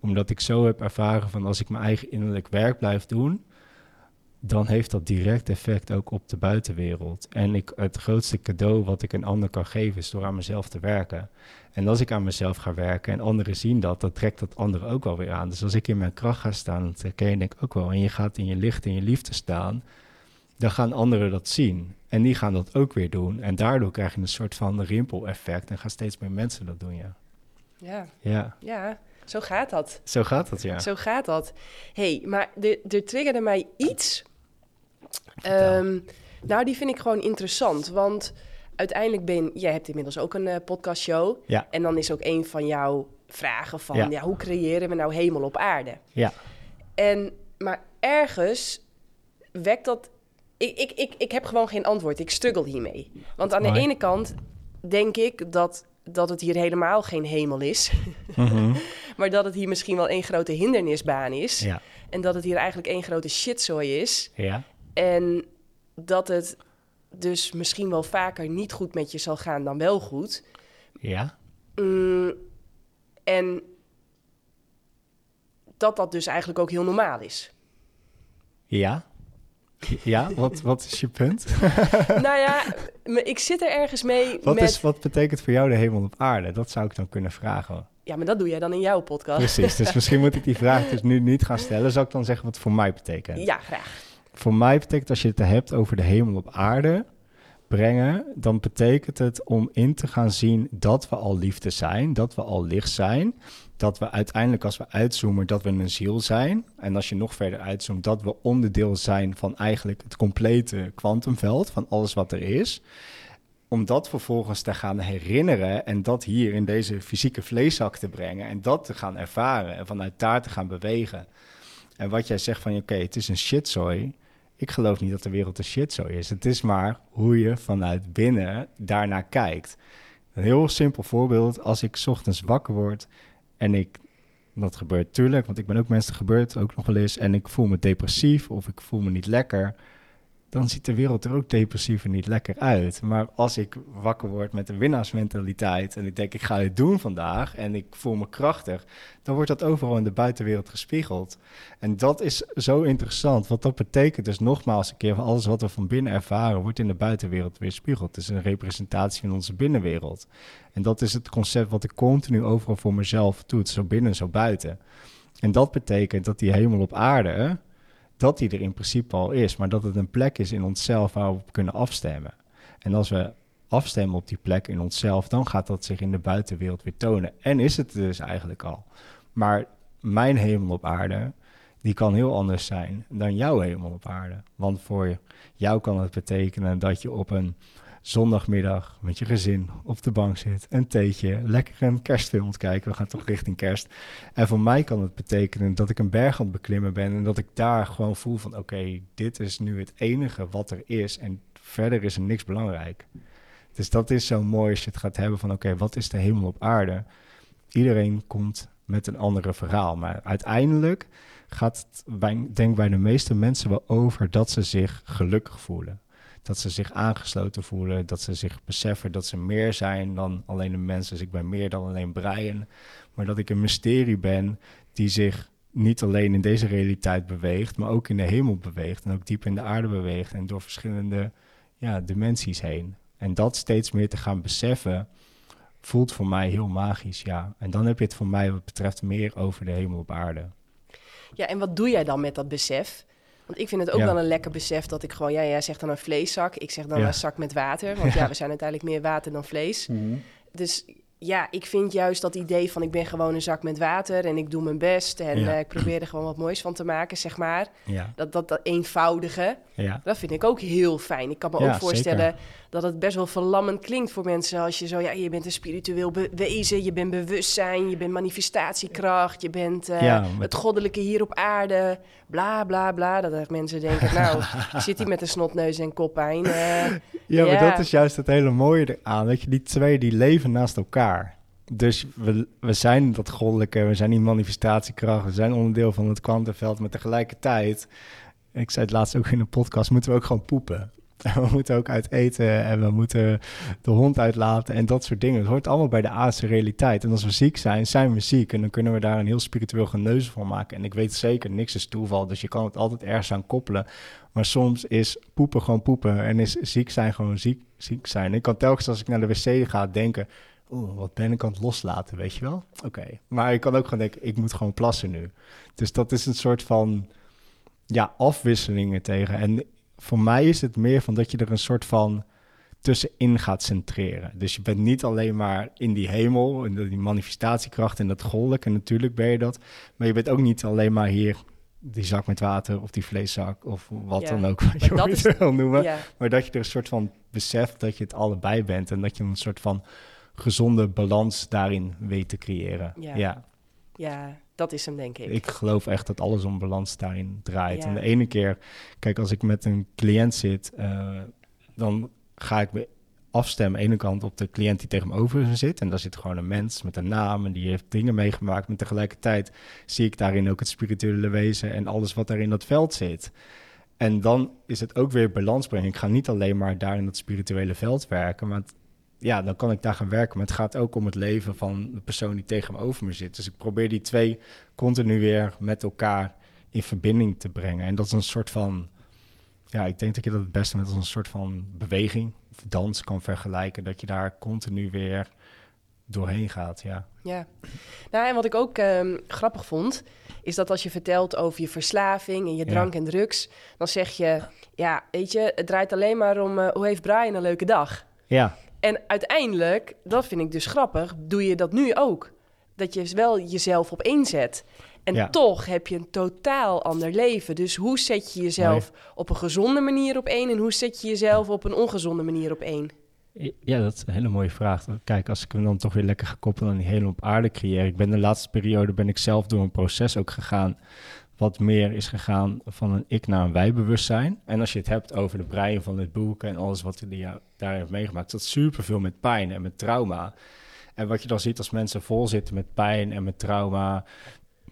Omdat ik zo heb ervaren van als ik mijn eigen innerlijk werk blijf doen, dan heeft dat direct effect ook op de buitenwereld. En ik, het grootste cadeau wat ik een ander kan geven is door aan mezelf te werken. En als ik aan mezelf ga werken en anderen zien dat, dan trekt dat anderen ook wel weer aan. Dus als ik in mijn kracht ga staan, dat herken je denk ik ook wel, en je gaat in je licht en je liefde staan, dan gaan anderen dat zien. En die gaan dat ook weer doen. En daardoor krijg je een soort van rimpel-effect en gaan steeds meer mensen dat doen, ja. Ja, Ja, ja, zo gaat dat. zo gaat dat, ja. Zo gaat dat. hey, maar de- er triggerde mij iets. Ehm, nou, die vind ik gewoon interessant. Want uiteindelijk ben jij hebt inmiddels ook een eh, podcastshow. Ja. En dan is ook een van jouw vragen van... Ja. Ja. hoe creëren we nou hemel op aarde? Ja. En, maar ergens wekt dat... Ik, ik, ik, ik heb gewoon geen antwoord. Ik struggle hiermee. Want aan de ene kant denk ik dat, dat het hier helemaal geen hemel is. Mhm. maar dat het hier misschien wel één grote hindernisbaan is. Ja. En dat het hier eigenlijk één grote shitzooi is. Ja. En dat het dus misschien wel vaker niet goed met je zal gaan dan wel goed. Ja. Mm, en dat dat dus eigenlijk ook heel normaal is. Ja. Ja, wat, wat is je punt? nou ja, ik zit er ergens mee Wat, met... is, wat betekent voor jou de hemel op aarde? Dat zou ik dan kunnen vragen. Ja, maar dat doe jij dan in jouw podcast. Precies, dus misschien moet ik die vraag dus nu niet gaan stellen. Zal ik dan zeggen wat het voor mij betekent? Ja, graag. Voor mij betekent als je het hebt over de hemel op aarde brengen, dan betekent het om in te gaan zien dat we al liefde zijn, dat we al licht zijn, dat we uiteindelijk als we uitzoomen dat we een ziel zijn en als je nog verder uitzoomt dat we onderdeel zijn van eigenlijk het complete kwantumveld van alles wat er is. Om dat vervolgens te gaan herinneren en dat hier in deze fysieke vleeszak te brengen en dat te gaan ervaren en vanuit daar te gaan bewegen. En wat jij zegt van, oké, het is een shitzooi. Ik geloof niet dat de wereld een shitzooi is. Het is maar hoe je vanuit binnen daarnaar kijkt. Een heel simpel voorbeeld. Als ik ochtends wakker word en ik... Dat gebeurt tuurlijk, want ik ben ook mensen gebeurd, ook nog wel eens. En ik voel me depressief of ik voel me niet lekker. Dan ziet de wereld er ook depressief en niet lekker uit. Maar als ik wakker word met een winnaarsmentaliteit... en ik denk, ik ga het doen vandaag en ik voel me krachtig... dan wordt dat overal in de buitenwereld gespiegeld. En dat is zo interessant, want dat betekent dus nogmaals een keer van alles wat we van binnen ervaren, wordt in de buitenwereld weerspiegeld. Het is een representatie van onze binnenwereld. En dat is het concept wat ik continu overal voor mezelf doe, zo binnen, zo buiten. En dat betekent dat die hemel op aarde, dat die er in principe al is, maar dat het een plek is in onszelf waar we op kunnen afstemmen. En als we afstemmen op die plek in onszelf, dan gaat dat zich in de buitenwereld weer tonen. En is het dus eigenlijk al. Maar mijn hemel op aarde, die kan heel anders zijn dan jouw hemel op aarde. Want voor jou kan het betekenen dat je op een zondagmiddag met je gezin op de bank zit, een theetje, lekker een kerstfilm kijken. We gaan toch richting kerst. En voor mij kan het betekenen dat ik een berg aan het beklimmen ben en dat ik daar gewoon voel van oké, dit is nu het enige wat er is en verder is er niks belangrijk. Dus dat is zo mooi als je het gaat hebben van oké, wat is de hemel op aarde? Iedereen komt met een andere verhaal, maar uiteindelijk gaat het bij, denk bij de meeste mensen wel over dat ze zich gelukkig voelen. Dat ze zich aangesloten voelen, dat ze zich beseffen dat ze meer zijn dan alleen een mens. Dus ik ben meer dan alleen Brian, maar dat ik een mysterie ben die zich niet alleen in deze realiteit beweegt, maar ook in de hemel beweegt en ook diep in de aarde beweegt en door verschillende ja, dimensies heen. En dat steeds meer te gaan beseffen, voelt voor mij heel magisch, ja. En dan heb je het voor mij wat betreft meer over de hemel op aarde. Ja, en wat doe jij dan met dat besef? Want ik vind het ook Ja. wel een lekker besef dat ik gewoon... Ja, jij zegt dan een vleeszak. Ik zeg dan Ja. een zak met water. Want ja. we zijn uiteindelijk meer water dan vlees. Dus ja, ik vind juist dat idee van... ik ben gewoon een zak met water en ik doe mijn best... en Ja. eh, ik probeer er gewoon wat moois van te maken, zeg maar. Ja, Dat, dat, dat eenvoudige, ja. dat vind ik ook heel fijn. Ik kan me ook voorstellen dat het best wel verlammend klinkt voor mensen... als je zo, ja, je bent een spiritueel wezen... je bent bewustzijn, je bent manifestatiekracht... je bent eh, Ja, maar- het goddelijke hier op aarde... bla, bla, bla. Dat mensen denken, nou, zit hij met een snotneus en koppijn... eh, Ja, maar Ja. dat is juist het hele mooie eraan. Dat je die twee, die leven naast elkaar. Dus we, we zijn dat goddelijke, we zijn die manifestatiekracht, we zijn onderdeel van het kwantumveld, maar tegelijkertijd, ik zei het laatst ook in een podcast, moeten we ook gewoon poepen. En we moeten ook uit eten en we moeten de hond uitlaten en dat soort dingen. Het hoort allemaal bij de aardse realiteit. En als we ziek zijn, zijn we ziek. En dan kunnen we daar een heel spiritueel geneuzel van maken. En ik weet zeker, niks is toeval, dus je kan het altijd ergens aan koppelen. Maar soms is poepen gewoon poepen en is ziek zijn gewoon ziek, ziek zijn. Ik kan telkens als ik naar de wc ga denken, oeh, wat ben ik aan het loslaten, weet je wel? Oké, maar ik kan ook gewoon denken, ik moet gewoon plassen nu. Dus dat is een soort van, ja, afwisselingen tegen. En voor mij is het meer van dat je er een soort van tussenin gaat centreren. Dus je bent niet alleen maar in die hemel, in die manifestatiekracht en dat goddelijke, natuurlijk ben je dat. Maar je bent ook niet alleen maar hier die zak met water of die vleeszak of wat Ja, dan ook wat je dat is- wil noemen. ja, Maar dat je er een soort van beseft dat je het allebei bent en dat je een soort van gezonde balans daarin weet te creëren. Ja. Ja, ja, dat is hem, denk ik. ik geloof echt dat alles om balans daarin draait. Ja. En de ene keer, kijk, als ik met een cliënt zit, eh, dan ga ik me afstemmen aan de ene kant op de cliënt die tegenover me zit. En daar zit gewoon een mens met een naam en die heeft dingen meegemaakt. Maar tegelijkertijd zie ik daarin ook het spirituele wezen en alles wat daar in dat veld zit. En dan is het ook weer balans brengen. Ik ga niet alleen maar daar in dat spirituele veld werken, maar het- ja, dan kan ik daar gaan werken. Maar het gaat ook om het leven van de persoon die tegenover me zit. Dus ik probeer die twee continu weer met elkaar in verbinding te brengen. En dat is een soort van, ja, ik denk dat je dat het beste met als een soort van beweging of dans kan vergelijken. Dat je daar continu weer doorheen gaat, ja. Ja. Nou, en wat ik ook ehm, grappig vond, is dat als je vertelt over je verslaving en je Ja. drank en drugs, dan zeg je, ja, weet je, het draait alleen maar om eh, hoe heeft Brian een leuke dag. Ja, En uiteindelijk, dat vind ik dus grappig, doe je dat nu ook. Dat je wel jezelf op één zet. En Ja. toch heb je een totaal ander leven. Dus hoe zet je jezelf op een gezonde manier op één... en hoe zet je jezelf op een ongezonde manier op één? Ja, dat is een hele mooie vraag. Kijk, als ik hem dan toch weer lekker gekoppeld aan die hele op aarde creëren. Ik ben de laatste periode ben ik zelf door een proces ook gegaan. Wat meer is gegaan van een ik naar een wij-bewustzijn. En als je het hebt over de brein van dit boek en alles wat hij daar heeft meegemaakt, dat superveel met pijn en met trauma. En wat je dan ziet als mensen vol zitten met pijn en met trauma,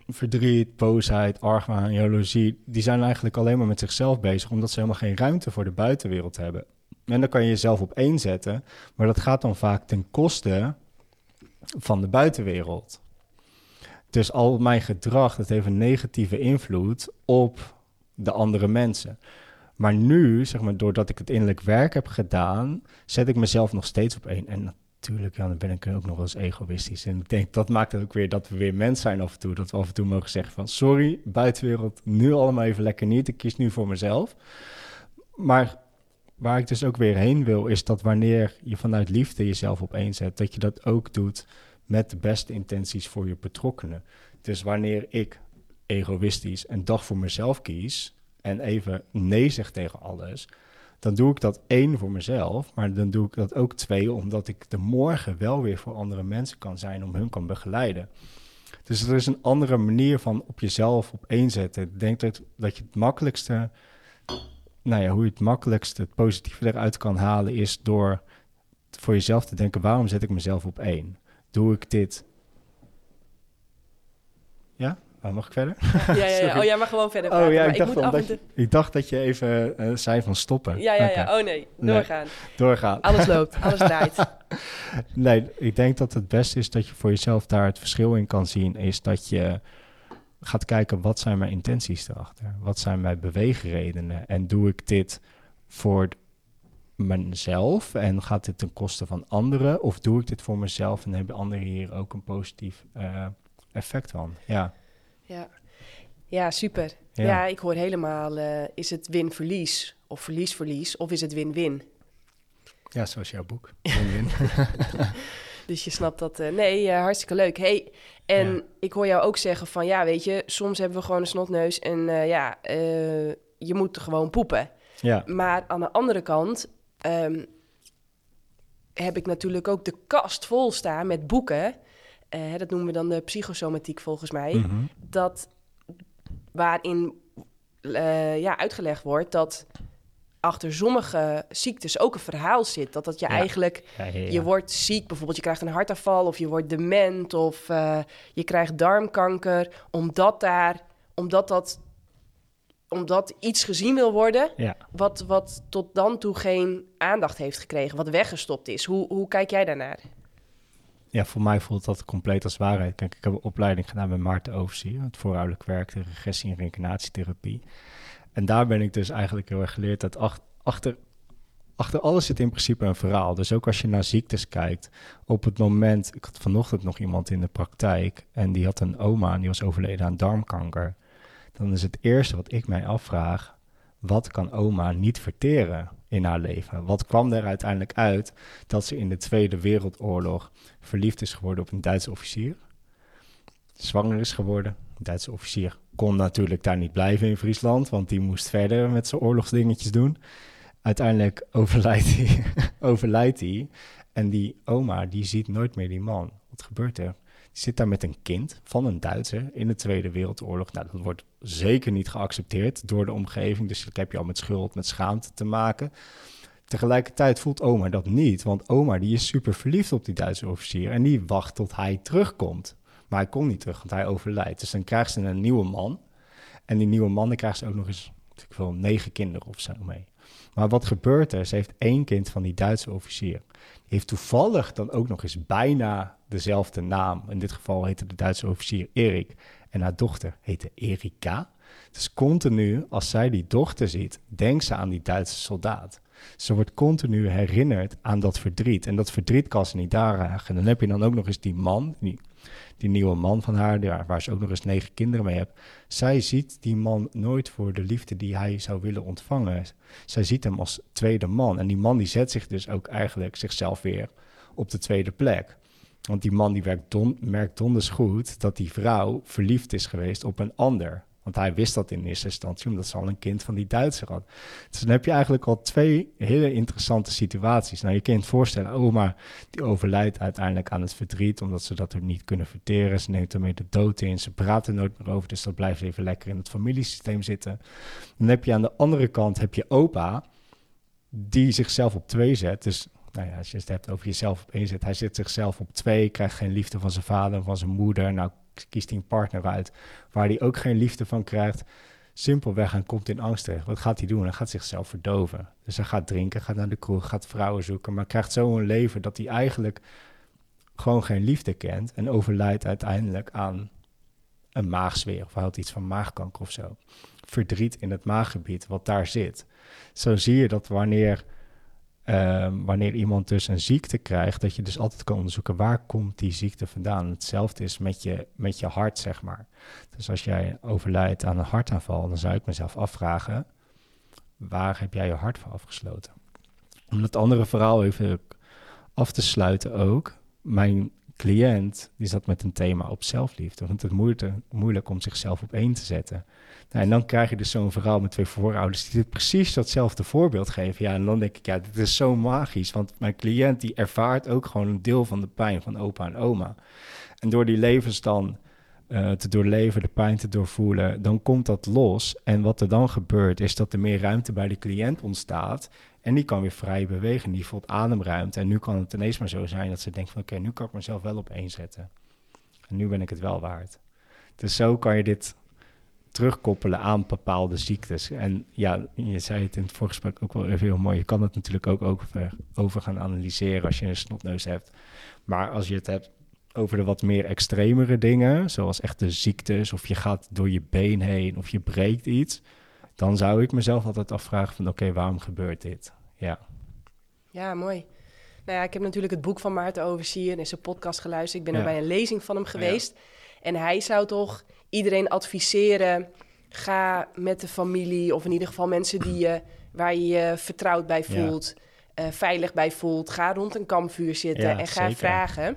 verdriet, boosheid, argwaan, jaloezie, die zijn eigenlijk alleen maar met zichzelf bezig, omdat ze helemaal geen ruimte voor de buitenwereld hebben. En dan kan je jezelf op één zetten, maar dat gaat dan vaak ten koste van de buitenwereld. Dus al mijn gedrag, dat heeft een negatieve invloed op de andere mensen. Maar nu, zeg maar, doordat ik het innerlijk werk heb gedaan, zet ik mezelf nog steeds op één. En natuurlijk, ja, dan ben ik ook nog wel eens egoïstisch. En ik denk, dat maakt het ook weer dat we weer mens zijn af en toe. Dat we af en toe mogen zeggen van, sorry, buitenwereld, nu allemaal even lekker niet. Ik kies nu voor mezelf. Maar waar ik dus ook weer heen wil, is dat wanneer je vanuit liefde jezelf op één zet, dat je dat ook doet met de beste intenties voor je betrokkenen. Dus wanneer ik egoïstisch een dag voor mezelf kies en even nee zeg tegen alles, dan doe ik dat één voor mezelf, maar dan doe ik dat ook twee, omdat ik de morgen wel weer voor andere mensen kan zijn, om hun kan begeleiden. Dus er is een andere manier van op jezelf op zetten. Ik denk dat, dat je het makkelijkste, nou ja, hoe je het makkelijkste het positieve eruit kan halen, is door voor jezelf te denken, waarom zet ik mezelf op één? Doe ik dit? Ja? Oh, mag ik verder? Ja, ja, ja. Oh, jij mag gewoon verder Oh praten. ja, ik dacht, moet af omdat en je, ik dacht dat je even eh, zei van stoppen. Ja, ja, ja. Oh nee, Nee. doorgaan. Doorgaan. Alles loopt, alles draait. Nee, ik denk dat het beste is dat je voor jezelf daar het verschil in kan zien. Is dat je gaat kijken wat zijn mijn intenties erachter? Wat zijn mijn beweegredenen? En doe ik dit voor mezelf en gaat dit ten koste van anderen? Of doe ik dit voor mezelf en hebben anderen hier ook een positief eh, effect van? Ja. Ja. Ja, super. Ja, ik hoor helemaal, eh, is het win-verlies of verlies-verlies of is het win-win? Ja, zoals jouw boek. Win-win. dus je snapt dat. eh, nee, hartstikke leuk. Hey, en Ja. ik hoor jou ook zeggen van, ja, weet je, soms hebben we gewoon een snotneus en ja, je moet gewoon poepen. ja, Maar aan de andere kant ehm, heb ik natuurlijk ook de kast vol staan met boeken. Eh, dat noemen we dan de psychosomatiek volgens mij. Mhm. Dat waarin eh, ja, uitgelegd wordt dat achter sommige ziektes ook een verhaal zit. Dat dat je Ja. eigenlijk, ja, ja, ja. je wordt ziek, bijvoorbeeld je krijgt een hartaanval of je wordt dement of eh, je krijgt darmkanker, omdat daar, omdat dat, omdat iets gezien wil worden Ja. wat, wat tot dan toe geen aandacht heeft gekregen, wat weggestopt is. Hoe, hoe kijk jij daarnaar? ja, voor mij voelt dat compleet als waarheid. Kijk, ik heb een opleiding gedaan bij Maarten Overzier, het voorouderlijk werk, de regressie- en reïncarnatietherapie. En daar ben ik dus eigenlijk heel erg geleerd dat ach- achter, achter alles zit in principe een verhaal. Dus ook als je naar ziektes kijkt, op het moment, ik had vanochtend nog iemand in de praktijk en die had een oma en die was overleden aan darmkanker. Dan is het eerste wat ik mij afvraag, wat kan oma niet verteren in haar leven? Wat kwam er uiteindelijk uit dat ze in de Tweede Wereldoorlog verliefd is geworden op een Duitse officier? Zwanger is geworden. Een Duitse officier kon natuurlijk daar niet blijven in Friesland, want die moest verder met zijn oorlogsdingetjes doen. Uiteindelijk overlijdt hij. overlijdt hij. En die oma, die ziet nooit meer die man. Wat gebeurt er? Zit daar met een kind van een Duitser in de Tweede Wereldoorlog. Nou, dat wordt zeker niet geaccepteerd door de omgeving. Dus dan heb je al met schuld, met schaamte te maken. Tegelijkertijd voelt oma dat niet, want oma die is super verliefd op die Duitse officier en die wacht tot hij terugkomt. Maar hij komt niet terug, want hij overlijdt. Dus dan krijgt ze een nieuwe man. En die nieuwe man, dan krijgt ze ook nog eens, ik veel, negen kinderen of zo mee. Maar wat gebeurt er? Ze heeft één kind van die Duitse officier. Die heeft toevallig dan ook nog eens bijna dezelfde naam. In dit geval heette de Duitse officier Erik. En haar dochter heette Erika. Dus continu, als zij die dochter ziet, denkt ze aan die Duitse soldaat. Ze wordt continu herinnerd aan dat verdriet. En dat verdriet kan ze niet dragen. En dan heb je dan ook nog eens die man, die, die nieuwe man van haar, waar ze ook nog eens negen kinderen mee heeft. Zij ziet die man nooit voor de liefde die hij zou willen ontvangen. Zij ziet hem als tweede man. En die man die zet zich dus ook eigenlijk zichzelf weer op de tweede plek. Want die man die werkt merkt donders goed dat die vrouw verliefd is geweest op een ander. Want hij wist dat in eerste instantie, omdat ze al een kind van die Duitser had. Dus dan heb je eigenlijk al twee hele interessante situaties. Nou, je kunt je voorstellen, oma die overlijdt uiteindelijk aan het verdriet, omdat ze dat er niet kunnen verteren. Ze neemt ermee de dood in, ze praten nooit meer over, dus dat blijft even lekker in het familiesysteem zitten. Dan heb je aan de andere kant, heb je opa, die zichzelf op twee zet. Dus nou ja, als je het hebt over jezelf op één zet, hij zet zichzelf op twee, krijgt geen liefde van zijn vader, van zijn moeder. Nou, kiest hij een partner uit waar hij ook geen liefde van krijgt. Simpelweg en komt in angst terecht. Wat gaat hij doen? Hij gaat zichzelf verdoven. Dus hij gaat drinken, gaat naar de kroeg, gaat vrouwen zoeken, maar krijgt zo een leven dat hij eigenlijk gewoon geen liefde kent en overlijdt uiteindelijk aan een maagzweer of hij had iets van maagkanker of zo. Verdriet in het maaggebied, wat daar zit. Zo zie je dat wanneer, ehm, wanneer iemand dus een ziekte krijgt, dat je dus altijd kan onderzoeken waar komt die ziekte vandaan. Hetzelfde is met je, met je hart, zeg maar. Dus als jij overlijdt aan een hartaanval, dan zou ik mezelf afvragen, waar heb jij je hart voor afgesloten? Om het andere verhaal even af te sluiten ook. Mijn cliënt die zat met een thema op zelfliefde. Want het is moeilijk, om zichzelf op één te zetten. Nou, en dan krijg je dus zo'n verhaal met twee voorouders die precies datzelfde voorbeeld geven. Ja, en dan denk ik, ja, dit is zo magisch. Want mijn cliënt die ervaart ook gewoon een deel van de pijn van opa en oma. En door die levens dan eh, te doorleven, de pijn te doorvoelen, dan komt dat los. En wat er dan gebeurt, is dat er meer ruimte bij de cliënt ontstaat. En die kan weer vrij bewegen, die voelt ademruimte. En nu kan het ineens maar zo zijn dat ze denkt van... oké, nu kan ik mezelf wel op één zetten. En nu ben ik het wel waard. Dus zo kan je dit terugkoppelen aan bepaalde ziektes. En ja, je zei het in het voorgesprek ook wel even heel mooi. Je kan het natuurlijk ook over, over gaan analyseren als je een snotneus hebt. Maar als je het hebt over de wat meer extremere dingen... zoals echte ziektes of je gaat door je been heen of je breekt iets... dan zou ik mezelf altijd afvragen van... oké, waarom gebeurt dit? Ja. Ja, mooi. Nou ja, ik heb natuurlijk het boek van Maarten Overzier en zijn podcast geluisterd. Ik ben er Ja. bij een lezing van hem geweest. En hij zou toch iedereen adviseren. Ga met de familie, of in ieder geval mensen die je, waar je je vertrouwd bij voelt, eh, veilig bij voelt. Ga rond een kampvuur zitten en ga zeker. vragen.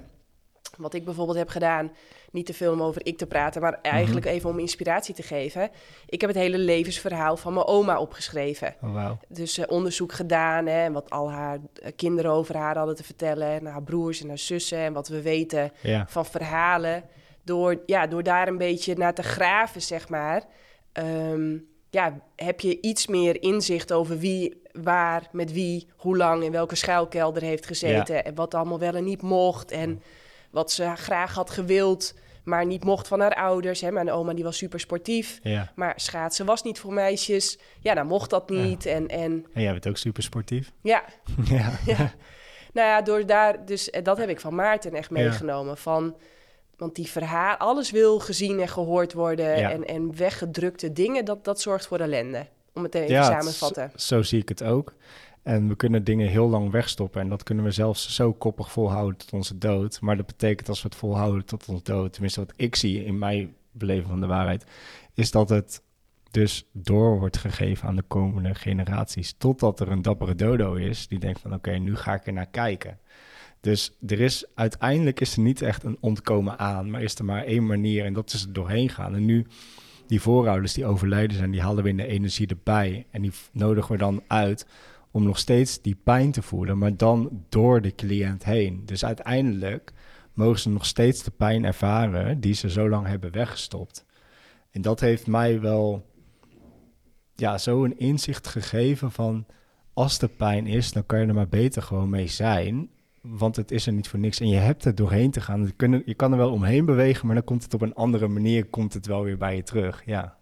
Wat ik bijvoorbeeld heb gedaan, niet te veel om over ik te praten, maar eigenlijk Mhm. even om inspiratie te geven. Ik heb het hele levensverhaal van mijn oma opgeschreven. Oh, wauw. Dus eh, onderzoek gedaan hè, en wat al haar eh, kinderen over haar hadden te vertellen. En haar broers en haar zussen en wat we weten van verhalen. Door, ja, door daar een beetje naar te graven, zeg maar. ehm, ja, heb je iets meer inzicht over wie, waar, met wie, hoe lang in welke schuilkelder heeft gezeten. En wat allemaal wel en niet mocht. En wat ze graag had gewild, maar niet mocht van haar ouders. Hè. Mijn oma die was super sportief. ja. Maar schaatsen was niet voor meisjes. Ja, dan mocht dat niet. En, en En jij bent ook super sportief. ja, ja. ja. nou ja, door daar, dus eh, dat heb ik van Maarten echt meegenomen. Van, want die verhaal, alles wil gezien en gehoord worden. Ja. En, en weggedrukte dingen, dat, dat zorgt voor ellende. Om het even Ja, samenvatten. het- zo zie ik het ook. En we kunnen dingen heel lang wegstoppen. En dat kunnen we zelfs zo koppig volhouden tot onze dood. Maar dat betekent als we het volhouden tot onze dood, tenminste wat ik zie in mijn beleving van de waarheid, is dat het dus door wordt gegeven aan de komende generaties. Totdat er een dappere dodo is die denkt van oké, nu ga ik er naar kijken. Dus er is uiteindelijk is er niet echt een ontkomen aan, maar is er maar één manier en dat is er doorheen gaan. En nu die voorouders die overlijden zijn, die halen we in de energie erbij. En die nodigen we dan uit om nog steeds die pijn te voelen, maar dan door de cliënt heen. Dus uiteindelijk mogen ze nog steeds de pijn ervaren die ze zo lang hebben weggestopt. En dat heeft mij wel ja, zo een inzicht gegeven van als de pijn is, dan kan je er maar beter gewoon mee zijn. Want het is er niet voor niks. En je hebt er doorheen te gaan. Je kan, er wel omheen bewegen, maar dan komt het op een andere manier komt het wel weer bij je terug. Ja.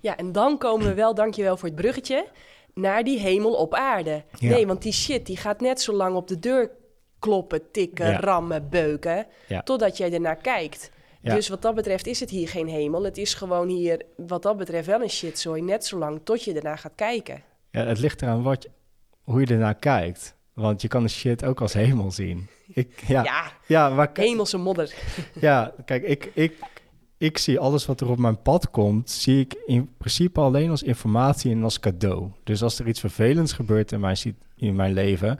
Ja, en dan komen we wel, dankjewel voor het bruggetje, naar die hemel op aarde. Ja. Nee, want die shit die gaat net zo lang op de deur kloppen, tikken, Ja. rammen, beuken, Ja. totdat jij ernaar kijkt. Dus wat dat betreft is het hier geen hemel. Het is gewoon hier, wat dat betreft, wel een shitzooi. Net zo lang tot je ernaar gaat kijken. Ja, het ligt eraan wat hoe je ernaar kijkt. Want je kan de shit ook als hemel zien. Ik, ja, ja. Ja, maar hemelse modder. ja, kijk, ik, ik, ik zie alles wat er op mijn pad komt, zie ik in principe alleen als informatie en als cadeau. Dus als er iets vervelends gebeurt in mijn, in mijn leven,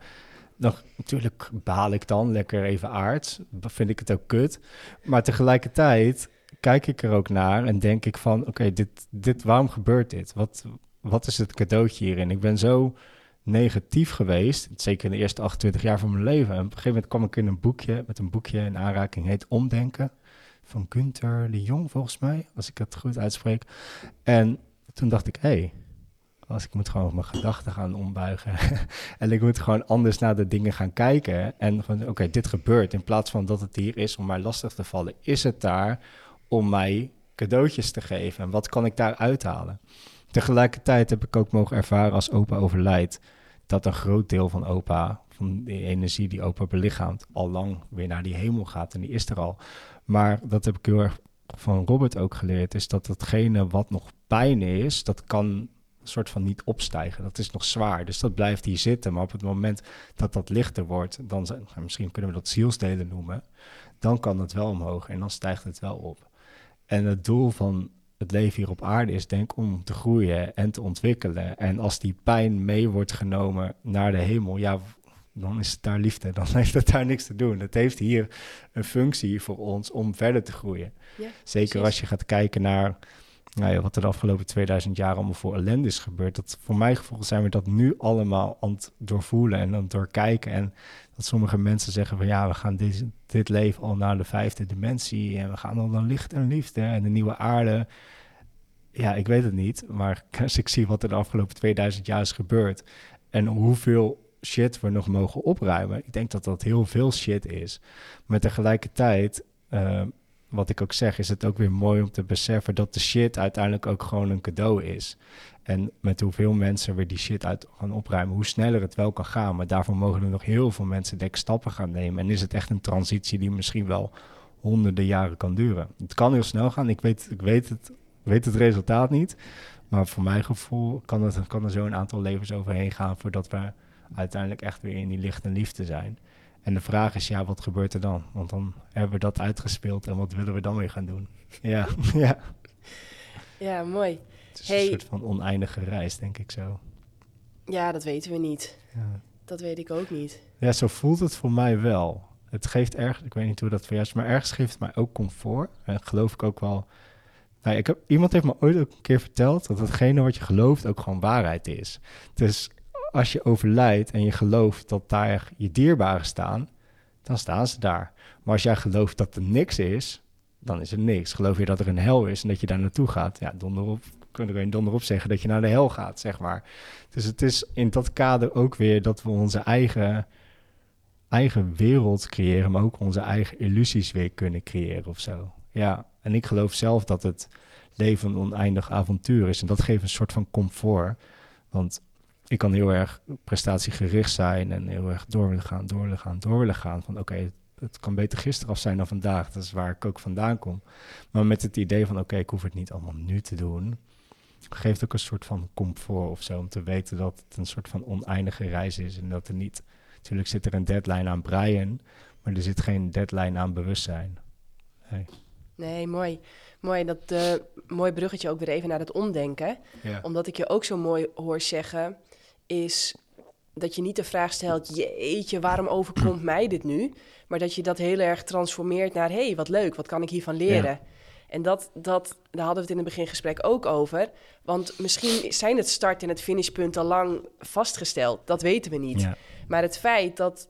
dan natuurlijk baal ik dan lekker even aards. Vind ik het ook kut. Maar tegelijkertijd kijk ik er ook naar en denk ik van, oké, dit, dit, waarom gebeurt dit? Wat, wat is het cadeautje hierin? Ik ben zo negatief geweest, zeker in de eerste 28 jaar van mijn leven. En op een gegeven moment kwam ik in een boekje, met een boekje in aanraking, heet Omdenken, van Gunther de Jong, volgens mij, als ik het goed uitspreek. En toen dacht ik, hé, hey, als ik moet gewoon mijn gedachten gaan ombuigen. en ik moet gewoon anders naar de dingen gaan kijken. En van, oké, dit gebeurt. In plaats van dat het hier is om mij lastig te vallen, is het daar om mij cadeautjes te geven. En wat kan ik daar uithalen? Tegelijkertijd heb ik ook mogen ervaren als opa overlijdt, dat een groot deel van opa, van die energie die opa belichaamt, al lang weer naar die hemel gaat. En die is er al. Maar dat heb ik heel erg van Robert ook geleerd, is dat datgene wat nog pijn is, dat kan een soort van niet opstijgen. Dat is nog zwaar, dus dat blijft hier zitten. Maar op het moment dat dat lichter wordt, dan nou, misschien kunnen we dat zielsdelen noemen, dan kan het wel omhoog en dan stijgt het wel op. En het doel van het leven hier op aarde is denk om te groeien en te ontwikkelen. En als die pijn mee wordt genomen naar de hemel, ja, dan is het daar liefde. Dan heeft het daar niks te doen. Het heeft hier een functie voor ons om verder te groeien. Ja, Zeker precies. als je gaat kijken naar nou ja, wat er de afgelopen 2000 jaar allemaal voor ellende is gebeurd. Dat voor mijn gevoel zijn we dat nu allemaal aan het doorvoelen en aan het doorkijken. En dat sommige mensen zeggen van ja, we gaan dit, dit leven al naar de vijfde dimensie. En we gaan al naar licht en liefde en de nieuwe aarde. Ja, ik weet het niet. Maar als ik zie wat er de afgelopen 2000 jaar is gebeurd. En hoeveel shit we nog mogen opruimen. Ik denk dat dat heel veel shit is. Maar tegelijkertijd, eh, wat ik ook zeg, is het ook weer mooi om te beseffen dat de shit uiteindelijk ook gewoon een cadeau is. En met hoeveel mensen we die shit uit gaan opruimen, hoe sneller het wel kan gaan. Maar daarvoor mogen er nog heel veel mensen denk ik stappen gaan nemen. En is het echt een transitie die misschien wel honderden jaren kan duren. Het kan heel snel gaan. Ik weet, ik weet, het, weet het resultaat niet. Maar voor mijn gevoel kan, het, kan er zo een aantal levens overheen gaan voordat we uiteindelijk echt weer in die licht en liefde zijn. En de vraag is, ja, wat gebeurt er dan? Want dan hebben we dat uitgespeeld en wat willen we dan weer gaan doen? Ja, ja. Ja, mooi. Het is Hey. een soort van oneindige reis, denk ik zo. Ja, dat weten we niet. Ja. Dat weet ik ook niet. ja, zo voelt het voor mij wel. Het geeft ergens, ik weet niet hoe dat voor jou is, maar ergens geeft het mij ook comfort. En geloof ik ook wel. Nou, ik heb, iemand heeft me ooit ook een keer verteld dat hetgene wat je gelooft ook gewoon waarheid is. Dus als je overlijdt en je gelooft dat daar je dierbaren staan, dan staan ze daar. Maar als jij gelooft dat er niks is, dan is er niks. Geloof je dat er een hel is en dat je daar naartoe gaat, ja, donderop, kunnen we donderop zeggen dat je naar de hel gaat, zeg maar. Dus het is in dat kader ook weer dat we onze eigen, eigen wereld creëren, maar ook onze eigen illusies weer kunnen creëren of zo. Ja, en ik geloof zelf dat het leven een oneindig avontuur is. En dat geeft een soort van comfort. Want ik kan heel erg prestatiegericht zijn en heel erg door willen gaan, door willen gaan, door willen gaan. Van oké, het kan beter gisteren af zijn dan vandaag. Dat is waar ik ook vandaan kom. Maar met het idee van oké, ik hoef het niet allemaal nu te doen. Geeft ook een soort van comfort of zo. Om te weten dat het een soort van oneindige reis is. En dat er niet. Natuurlijk zit er een deadline aan breien. Maar er zit geen deadline aan bewustzijn. Nee. Nee, mooi. Mooi, dat eh mooi bruggetje ook weer even naar het omdenken. Omdat ik je ook zo mooi hoor zeggen, is dat je niet de vraag stelt, jeetje, waarom overkomt mij dit nu? Maar dat je dat heel erg transformeert naar, hé, hey, wat leuk, wat kan ik hiervan leren? En dat, dat, daar hadden we het in het begingesprek ook over. Want misschien zijn het start- en het finishpunt al lang vastgesteld. Dat weten we niet. Ja. Maar het feit dat,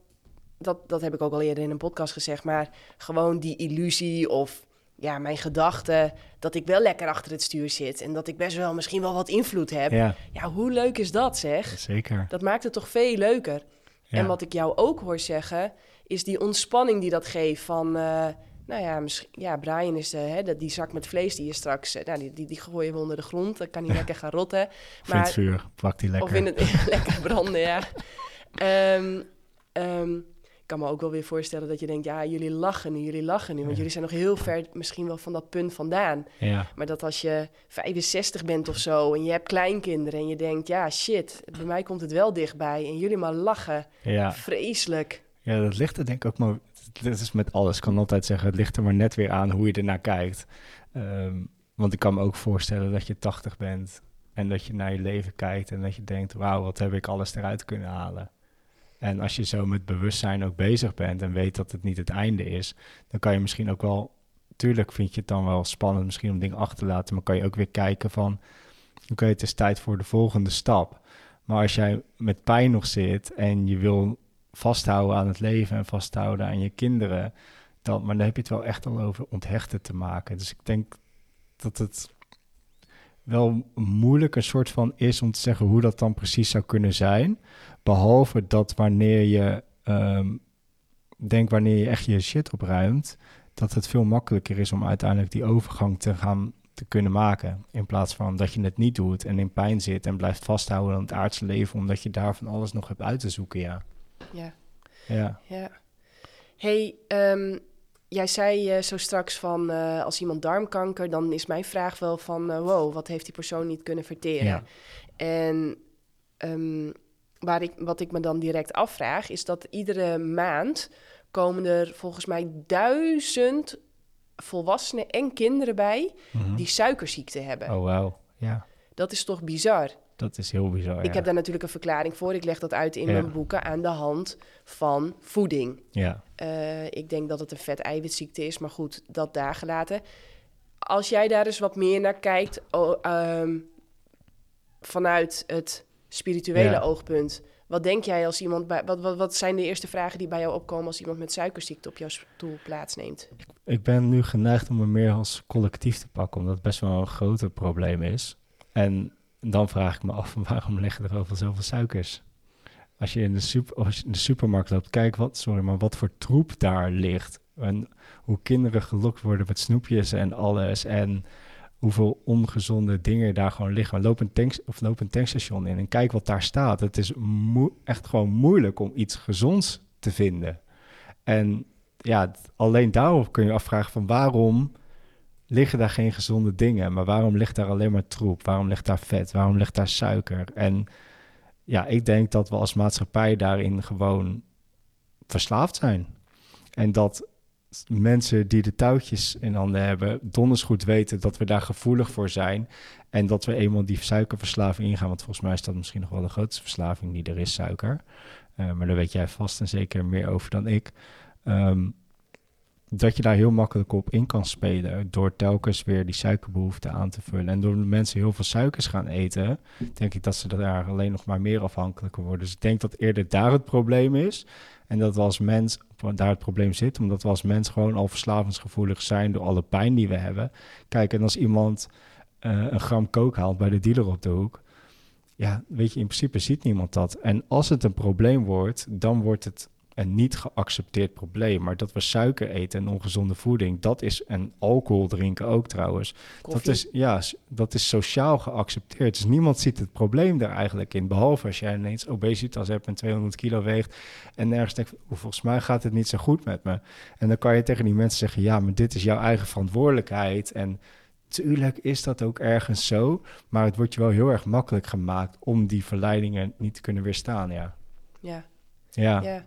dat, dat heb ik ook al eerder in een podcast gezegd, maar gewoon die illusie of ja, mijn gedachte dat ik wel lekker achter het stuur zit en dat ik best wel misschien wel wat invloed heb. Ja, ja, hoe leuk is dat zeg? zeker. Dat maakt het toch veel leuker. Ja. En wat ik jou ook hoor zeggen, is die ontspanning die dat geeft van, eh, nou ja, misschien, ja, Brian is de, hè, dat- die zak met vlees die je straks, eh, nou, die, die, die gooien we onder de grond, dan kan hij lekker gaan rotten. In het vuur, plakt lekker. Of in het lekker branden, ja. Ehm, ehm, kan me ook wel weer voorstellen dat je denkt, ja, jullie lachen nu, jullie lachen nu. Want Ja. jullie zijn nog heel ver misschien wel van dat punt vandaan. Ja, Maar dat als je 65 bent of zo en je hebt kleinkinderen en je denkt, ja, shit, bij mij komt het wel dichtbij. En jullie maar lachen. ja. Vreselijk. ja, dat ligt er denk ik ook maar... Dat is met alles. Ik kan altijd zeggen, het ligt er maar net weer aan hoe je ernaar kijkt. Ehm, want ik kan me ook voorstellen dat je 80 bent en dat je naar je leven kijkt en dat je denkt, wauw, wat heb ik alles eruit kunnen halen. En als je zo met bewustzijn ook bezig bent en weet dat het niet het einde is, dan kan je misschien ook wel, tuurlijk vind je het dan wel spannend misschien om dingen achter te laten, maar kan je ook weer kijken van, oké, het is tijd voor de volgende stap. Maar als jij met pijn nog zit en je wil vasthouden aan het leven en vasthouden aan je kinderen, dan, maar dan heb je het wel echt al over onthechten te maken. Dus ik denk dat het wel moeilijk een soort van is om te zeggen hoe dat dan precies zou kunnen zijn. Behalve dat wanneer je, ehm denk wanneer je echt je shit opruimt, dat het veel makkelijker is om uiteindelijk die overgang te gaan te kunnen maken. In plaats van dat je het niet doet en in pijn zit en blijft vasthouden aan het aardse leven, omdat je daarvan alles nog hebt uit te zoeken, ja. Ja, Ja, ja. hey, ehm, jij zei eh, zo straks van eh, als iemand darmkanker, dan is mijn vraag wel van eh, wow, wat heeft die persoon niet kunnen verteren? ja, En ehm, waar ik, wat ik me dan direct afvraag, is dat iedere maand komen er volgens mij duizend volwassenen en kinderen bij Mhm. die suikerziekte hebben. Oh, wauw. Ja, Dat is toch bizar? dat is heel bizar. Ik ja. heb daar natuurlijk een verklaring voor. Ik leg dat uit in Ja. mijn boeken aan de hand van voeding. Ja, Eh, ik denk dat het een vet-eiwitziekte is, maar goed, dat daar gelaten. Als jij daar eens wat meer naar kijkt, oh, ehm, vanuit het spirituele Ja. oogpunt, wat denk jij als iemand bij. Wat, wat, wat zijn de eerste vragen die bij jou opkomen als iemand met suikerziekte op jouw stoel plaatsneemt? ik ben nu geneigd om me meer als collectief te pakken, omdat het best wel een groter probleem is. En dan vraag ik me af, waarom leggen er overal zoveel suikers? Als je in de, super, als je in de supermarkt loopt, kijk wat, sorry, maar wat voor troep daar ligt. En hoe kinderen gelokt worden met snoepjes en alles. En hoeveel ongezonde dingen daar gewoon liggen. Loop een, tank, of loop een tankstation in en kijk wat daar staat. Het is echt gewoon moeilijk om iets gezonds te vinden. En ja, alleen daarop kun je afvragen van waarom liggen daar geen gezonde dingen, maar waarom ligt daar alleen maar troep? Waarom ligt daar vet? Waarom ligt daar suiker? En ja, ik denk dat we als maatschappij daarin gewoon verslaafd zijn. En dat mensen die de touwtjes in handen hebben, donders goed weten dat we daar gevoelig voor zijn. En dat we eenmaal die suikerverslaving ingaan. Want volgens mij is dat misschien nog wel de grootste verslaving die er is, suiker. Uh, maar daar weet jij vast en zeker meer over dan ik. Um, dat je daar heel makkelijk op in kan spelen. Door telkens weer die suikerbehoefte aan te vullen. En door mensen heel veel suikers gaan eten, denk ik dat ze daar alleen nog maar meer afhankelijker worden. Dus ik denk dat eerder daar het probleem is. En dat we als mens daar het probleem zit, omdat we als mens gewoon al verslavingsgevoelig zijn door alle pijn die we hebben. Kijk, en als iemand uh, een gram kook haalt bij de dealer op de hoek, ja, weet je, in principe ziet niemand dat. En als het een probleem wordt, dan wordt het een niet geaccepteerd probleem. Maar dat we suiker eten en ongezonde voeding, dat is, en alcohol drinken ook trouwens, dat is, ja, dat is sociaal geaccepteerd. Dus niemand ziet het probleem daar eigenlijk in. Behalve als jij ineens obesitas hebt en 200 kilo weegt en nergens denkt, volgens mij gaat het niet zo goed met me. En dan kan je tegen die mensen zeggen, ja, maar dit is jouw eigen verantwoordelijkheid. En tuurlijk is dat ook ergens zo, maar het wordt je wel heel erg makkelijk gemaakt om die verleidingen niet te kunnen weerstaan, ja. Ja. Ja. ja.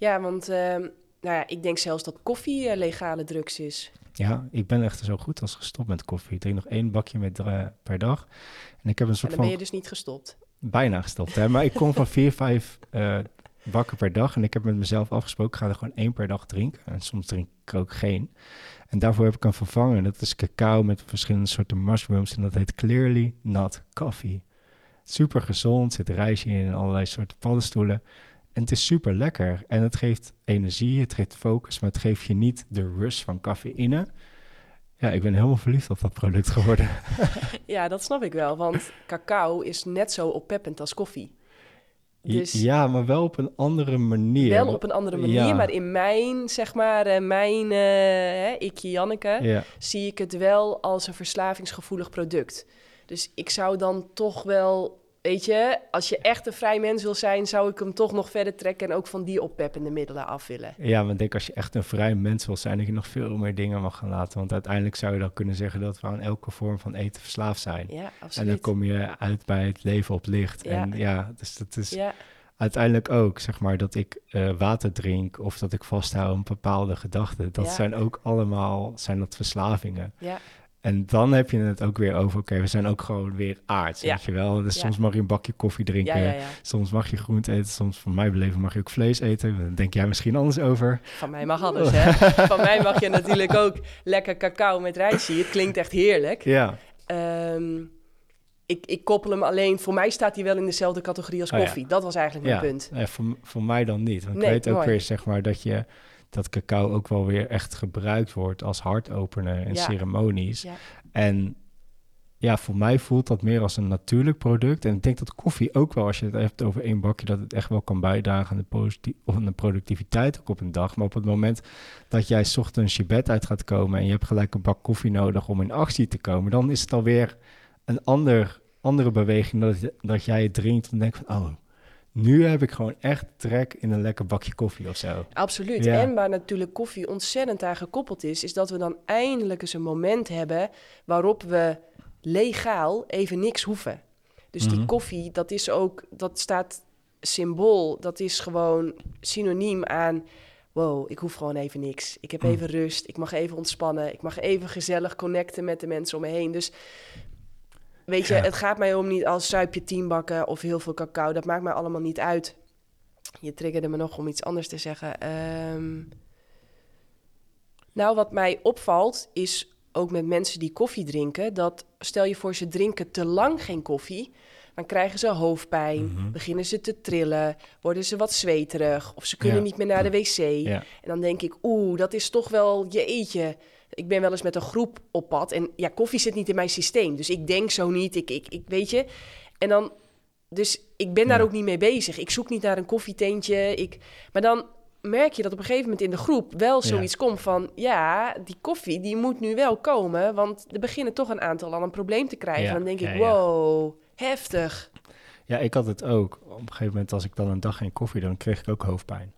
Ja, want ehm, nou ja, ik denk zelfs dat koffie uh, legale drugs is. Ja, ik ben echt zo goed als gestopt met koffie. Ik drink nog één bakje met, uh, per dag. En ik heb een soort en dan van... ben je dus niet gestopt? Bijna gestopt, hè. Maar ik kom van vier, vijf uh, bakken per dag. En ik heb met mezelf afgesproken, ik ga er gewoon één per dag drinken. En soms drink ik ook geen. En daarvoor heb ik een vervanger. Dat is cacao met verschillende soorten mushrooms. En dat heet Clearly Not Coffee. Super gezond, zit rijstje in en allerlei soorten paddenstoelen. En het is super lekker. En het geeft energie, het geeft focus, maar het geeft je niet de rush van cafeïne. Ja, ik ben helemaal verliefd op dat product geworden. ja, dat snap ik wel. Want cacao is net zo oppeppend als koffie. Dus ja, maar wel op een andere manier. Wel op een andere manier, maar in mijn, zeg maar, uh, mijn uh, ikje Janneke, ja. zie ik het wel als een verslavingsgevoelig product. Dus ik zou dan toch wel weet je, als je echt een vrij mens wil zijn, zou ik hem toch nog verder trekken en ook van die oppeppende middelen af willen. Ja, maar ik denk als je echt een vrij mens wil zijn, dat je nog veel meer dingen mag gaan laten. Want uiteindelijk zou je dan kunnen zeggen dat we aan elke vorm van eten verslaafd zijn. Ja, absoluut. En dan kom je uit bij het leven op licht. Ja. En ja, dus dat is Ja, uiteindelijk ook, zeg maar, dat ik eh, water drink of dat ik vasthoud aan bepaalde gedachten. Dat Ja. zijn ook allemaal, zijn dat verslavingen. ja, En dan heb je het ook weer over, oké, we zijn ook gewoon weer aards, Ja. weet je wel. Dus Ja. soms mag je een bakje koffie drinken, ja, soms mag je groente eten, soms van mijn beleving mag je ook vlees eten. Daar denk jij misschien anders over. Van mij mag alles, hè. Van mij mag je natuurlijk ook lekker cacao met rijstje. Het klinkt echt heerlijk. Ja, Ehm, ik, ik koppel hem alleen... Voor mij staat hij wel in dezelfde categorie als Oh koffie. Dat was eigenlijk mijn punt. Voor, voor mij dan niet. Want Nee, ik weet ook mooi. weer, zeg maar, dat je dat cacao ook wel weer echt gebruikt wordt als hartopener Ja. ceremonies. Ja. En ja, voor mij voelt dat meer als een natuurlijk product. En ik denk dat koffie ook wel, als je het hebt over één bakje, dat het echt wel kan bijdragen aan de, positi- of aan de productiviteit ook op een dag. Maar op het moment dat jij 's ochtends je bed uit gaat komen en je hebt gelijk een bak koffie nodig om in actie te komen, dan is het alweer een ander, andere beweging dat, dat jij het drinkt en denkt van, oh, nu heb ik gewoon echt trek in een lekker bakje koffie of zo. Absoluut. Ja. En waar natuurlijk koffie ontzettend aan gekoppeld is, is dat we dan eindelijk eens een moment hebben waarop we legaal even niks hoeven. Dus die Mhm. koffie, dat is ook, dat staat symbool, dat is gewoon synoniem aan. Wow, ik hoef gewoon even niks. Ik heb Mm. even rust. Ik mag even ontspannen. Ik mag even gezellig connecten met de mensen om me heen. Dus weet je, Ja. het gaat mij om niet als suip je tien bakken of heel veel cacao. Dat maakt mij allemaal niet uit. Je triggerde me nog om iets anders te zeggen. Ehm, nou, wat mij opvalt is ook met mensen die koffie drinken, dat stel je voor ze drinken te lang geen koffie, dan krijgen ze hoofdpijn, Mhm. beginnen ze te trillen, worden ze wat zweterig of ze kunnen Ja. niet meer naar de wc. Ja, En dan denk ik, oeh, dat is toch wel je eetje. Ik ben wel eens met een groep op pad en ja, koffie zit niet in mijn systeem. Dus ik denk zo niet, ik, ik, ik weet je. En dan, dus ik ben daar Ja. ook niet mee bezig. Ik zoek niet naar een koffietentje. Ik, maar dan merk je dat op een gegeven moment in de groep wel Ja. zoiets komt van... ja, die koffie die moet nu wel komen... want er beginnen toch een aantal al een probleem te krijgen. Ja, Dan denk ik, wow, heftig. Ja, ik had het ook. Op een gegeven moment, als ik dan een dag geen koffie, dan kreeg ik ook hoofdpijn.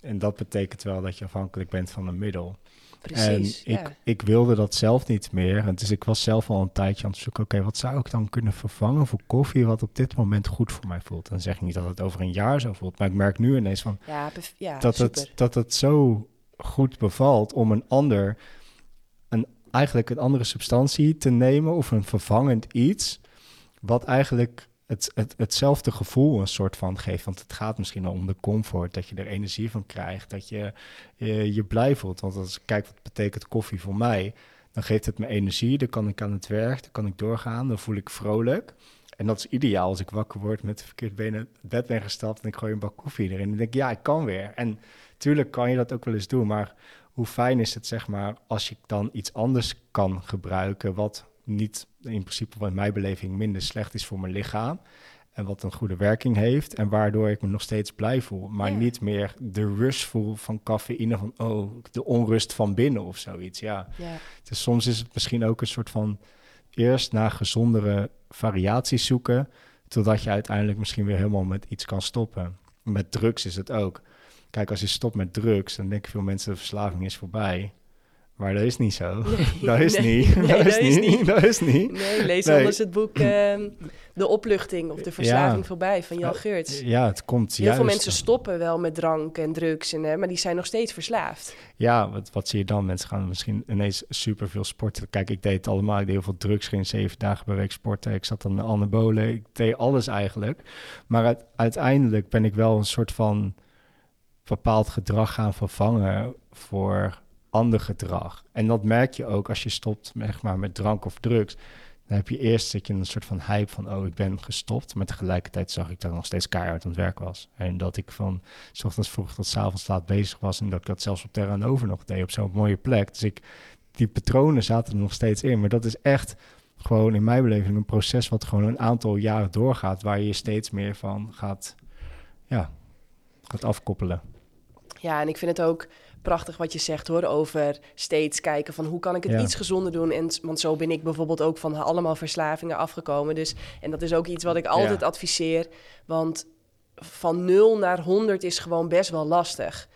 en dat betekent wel dat je afhankelijk bent van een middel. Precies, en ja. ik, ik wilde dat zelf niet meer. En dus ik was zelf al een tijdje aan het zoeken. Oké, wat zou ik dan kunnen vervangen voor koffie wat op dit moment goed voor mij voelt? Dan zeg ik niet dat het over een jaar zo voelt. Maar ik merk nu ineens van Ja, dat, super. het, dat het zo goed bevalt om een ander, een, eigenlijk een andere substantie te nemen of een vervangend iets, wat eigenlijk het, het, hetzelfde gevoel een soort van geeft. Want het gaat misschien om de comfort, dat je er energie van krijgt, dat je je, je blij voelt. Want als ik kijk wat betekent koffie voor mij, dan geeft het me energie, dan kan ik aan het werk, dan kan ik doorgaan, dan voel ik vrolijk. En dat is ideaal als ik wakker word met de verkeerde benen het bed ben gestapt en ik gooi een bak koffie erin. Dan denk ik, ja, ik kan weer. En tuurlijk kan je dat ook wel eens doen, maar hoe fijn is het, zeg maar, als je dan iets anders kan gebruiken, wat niet in principe, wat mijn beleving, minder slecht is voor mijn lichaam. En wat een goede werking heeft. En waardoor ik me nog steeds blij voel. Maar Ja. niet meer de rush voel van cafeïne. Van oh, de onrust van binnen of zoiets. Ja. Ja. Dus soms is het misschien ook een soort van eerst naar gezondere variaties zoeken. Totdat je uiteindelijk misschien weer helemaal met iets kan stoppen. Met drugs is het ook. Kijk, als je stopt met drugs, dan denken veel mensen de verslaving is voorbij. Maar dat is niet zo. dat is nee, niet. nee, dat, is dat is niet. Dat is niet. Nee, lees anders het boek ehm, De Opluchting of De Verslaving Ja. Voorbij van Jan Geurts. Ja, het komt Heel juist. veel mensen stoppen wel met drank en drugs, en, eh, maar die zijn nog steeds verslaafd. Ja, wat, wat zie je dan? Mensen gaan misschien ineens superveel sporten. Kijk, ik deed het allemaal. Ik deed heel veel drugs, ging zeven dagen per week sporten. Ik zat aan de anabolen. Ik deed alles eigenlijk. Maar uit- uiteindelijk ben ik wel een soort van bepaald gedrag gaan vervangen voor ander gedrag. En dat merk je ook als je stopt zeg maar, met drank of drugs. Dan heb je eerst zit je een soort van hype van, oh, ik ben gestopt. Maar tegelijkertijd zag ik dat ik nog steeds keihard aan het werk was. En dat ik van s ochtends vroeg tot s avonds laat bezig was. En dat ik dat zelfs op Terra Nova nog deed op zo'n mooie plek. Dus ik, die patronen zaten er nog steeds in. Maar dat is echt gewoon in mijn beleving een proces wat gewoon een aantal jaren doorgaat. Waar je steeds meer van gaat, ja, gaat afkoppelen. Ja, en ik vind het ook prachtig wat je zegt hoor, over steeds kijken van hoe kan ik het Ja. iets gezonder doen. En, want zo ben ik bijvoorbeeld ook van allemaal verslavingen afgekomen. Dus, en dat is ook iets wat ik altijd Ja. adviseer, want van 0 naar 100 is gewoon best wel lastig.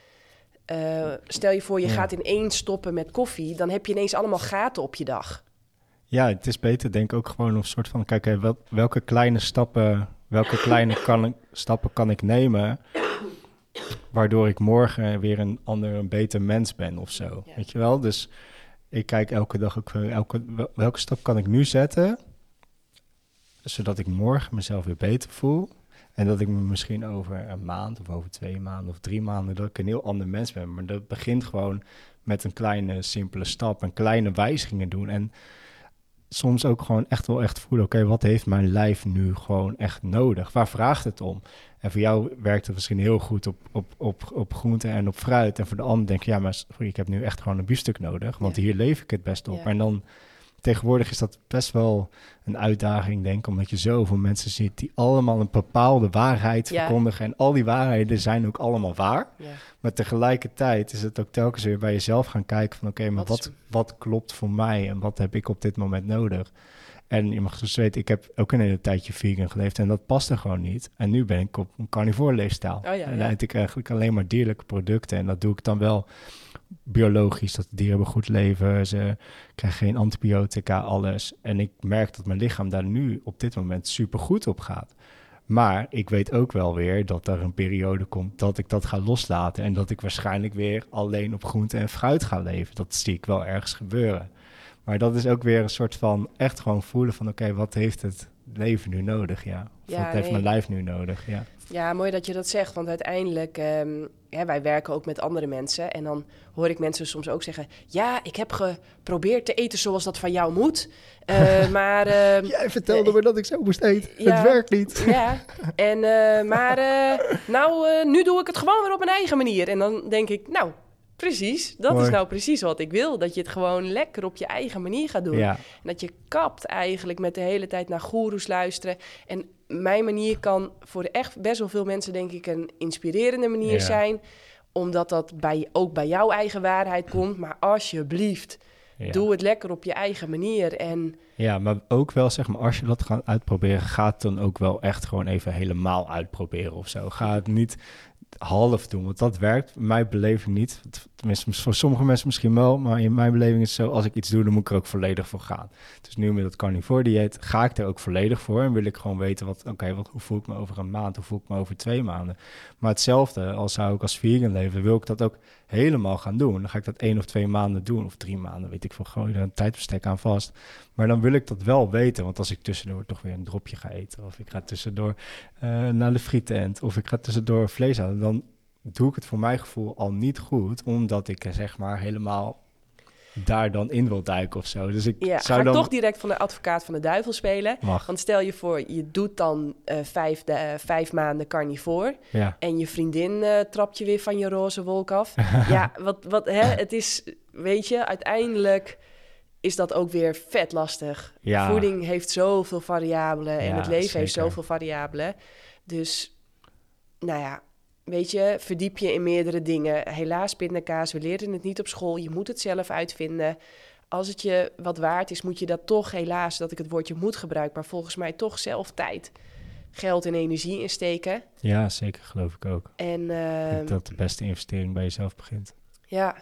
Eh, stel je voor, je Ja. gaat ineens stoppen met koffie, dan heb je ineens allemaal gaten op je dag. Ja, het is beter denk ik ook gewoon een soort van... Kijk, hè, wel, welke kleine stappen, welke kleine kan stappen kan ik nemen... waardoor ik morgen weer een ander, een beter mens ben of zo. Ja. Weet je wel? Dus ik kijk elke dag ook... weer, Elke, wel- welke stap kan ik nu zetten... zodat ik morgen mezelf weer beter voel... En dat ik me misschien over een maand of over twee maanden of drie maanden... dat ik een heel ander mens ben. Maar dat begint gewoon met een kleine, simpele stap... en kleine wijzigingen doen. En soms ook gewoon echt wel echt voelen... oké, wat heeft mijn lijf nu gewoon echt nodig? Waar vraagt het om? En voor jou werkt het misschien heel goed op, op, op, op groente en op fruit. En voor de ander denk je, ja, maar ik heb nu echt gewoon een biefstuk nodig... want Ja. hier leef ik het best op. Ja. En dan tegenwoordig is dat best wel een uitdaging, denk ik... omdat je zoveel mensen ziet die allemaal een bepaalde waarheid Ja. verkondigen... en al die waarheden zijn ook allemaal waar... Maar tegelijkertijd is het ook telkens weer bij jezelf gaan kijken van oké, maar wat, wat klopt voor mij en wat heb ik op dit moment nodig? En je mag dus weten, ik heb ook een hele tijdje vegan geleefd en dat paste gewoon niet. En nu ben ik op een carnivore leefstijl. Oh ja, en dan eet ik eigenlijk alleen maar dierlijke producten. En dat doe ik dan wel biologisch, dat de dieren hebben goed leven. Ze krijgen geen antibiotica, alles. En ik merk dat mijn lichaam daar nu op dit moment super goed op gaat. Maar ik weet ook wel weer dat er een periode komt dat ik dat ga loslaten. En dat ik waarschijnlijk weer alleen op groente en fruit ga leven. Dat zie ik wel ergens gebeuren. Maar dat is ook weer een soort van echt gewoon voelen van oké, wat heeft het leven nu nodig? Ja. Of Ja, wat heeft nee. mijn lijf nu nodig? Ja. Ja, mooi dat je dat zegt. Want uiteindelijk, ehm, ja, wij werken ook met andere mensen. En dan hoor ik mensen soms ook zeggen... Ja, ik heb geprobeerd te eten zoals dat van jou moet. Eh, maar ehm, Jij vertelde me dat ik zo moest eten. Ja. Het werkt niet. ja, en, eh, maar eh, nou, eh, nu doe ik het gewoon weer op mijn eigen manier. En dan denk ik, nou, precies. Dat Mooi. is nou precies wat ik wil. Dat je het gewoon lekker op je eigen manier gaat doen. Ja, En dat je kapt eigenlijk met de hele tijd naar goeroes luisteren. En mijn manier kan voor echt best wel veel mensen, denk ik, een inspirerende manier Ja. zijn. Omdat dat bij, ook bij jouw eigen waarheid komt. Maar alsjeblieft, ja. doe het lekker op je eigen manier. En ja, maar ook wel zeg maar, als je dat gaat uitproberen, ga het dan ook wel echt gewoon even helemaal uitproberen of zo. Ga het niet half doen. Want dat werkt mijn beleving niet. Tenminste, voor sommige mensen misschien wel. Maar in mijn beleving is het zo, als ik iets doe, dan moet ik er ook volledig voor gaan. Dus nu met dat carnivore dieet ga ik er ook volledig voor. En wil ik gewoon weten, wat, oké, wat hoe voel ik me over een maand? Hoe voel ik me over twee maanden? Maar hetzelfde, als zou ik als vegan leven, wil ik dat ook helemaal gaan doen. Dan ga ik dat één of twee maanden doen. Of drie maanden, weet ik veel. Gooi er een tijdbestek aan vast. Maar dan wil ik dat wel weten. Want als ik tussendoor toch weer een dropje ga eten. Of ik ga tussendoor uh, naar de frietent. Of ik ga tussendoor vlees halen. Dan doe ik het voor mijn gevoel al niet goed, omdat ik eh, zeg maar helemaal daar dan in wil duiken of zo. Dus ik ja, zou ga dan... toch direct van de advocaat van de duivel spelen. Mag. Want stel je voor, je doet dan uh, vijf, de, uh, vijf maanden carnivore... Ja. en je vriendin uh, trapt je weer van je roze wolk af. ja, wat, wat, hè, het is, weet je, uiteindelijk is dat ook weer vet lastig. Ja. Voeding heeft zoveel variabelen en Ja, het leven heeft zoveel variabelen. Dus, nou ja, weet je, verdiep je in meerdere dingen. Helaas, pindakaas, we leren het niet op school. Je moet het zelf uitvinden. Als het je wat waard is, moet je dat toch, helaas, dat ik het woordje moet gebruiken, maar volgens mij toch zelf tijd, geld en energie insteken. Ja, zeker geloof ik ook. En Ik ehm, denk dat de beste investering bij jezelf begint. ja,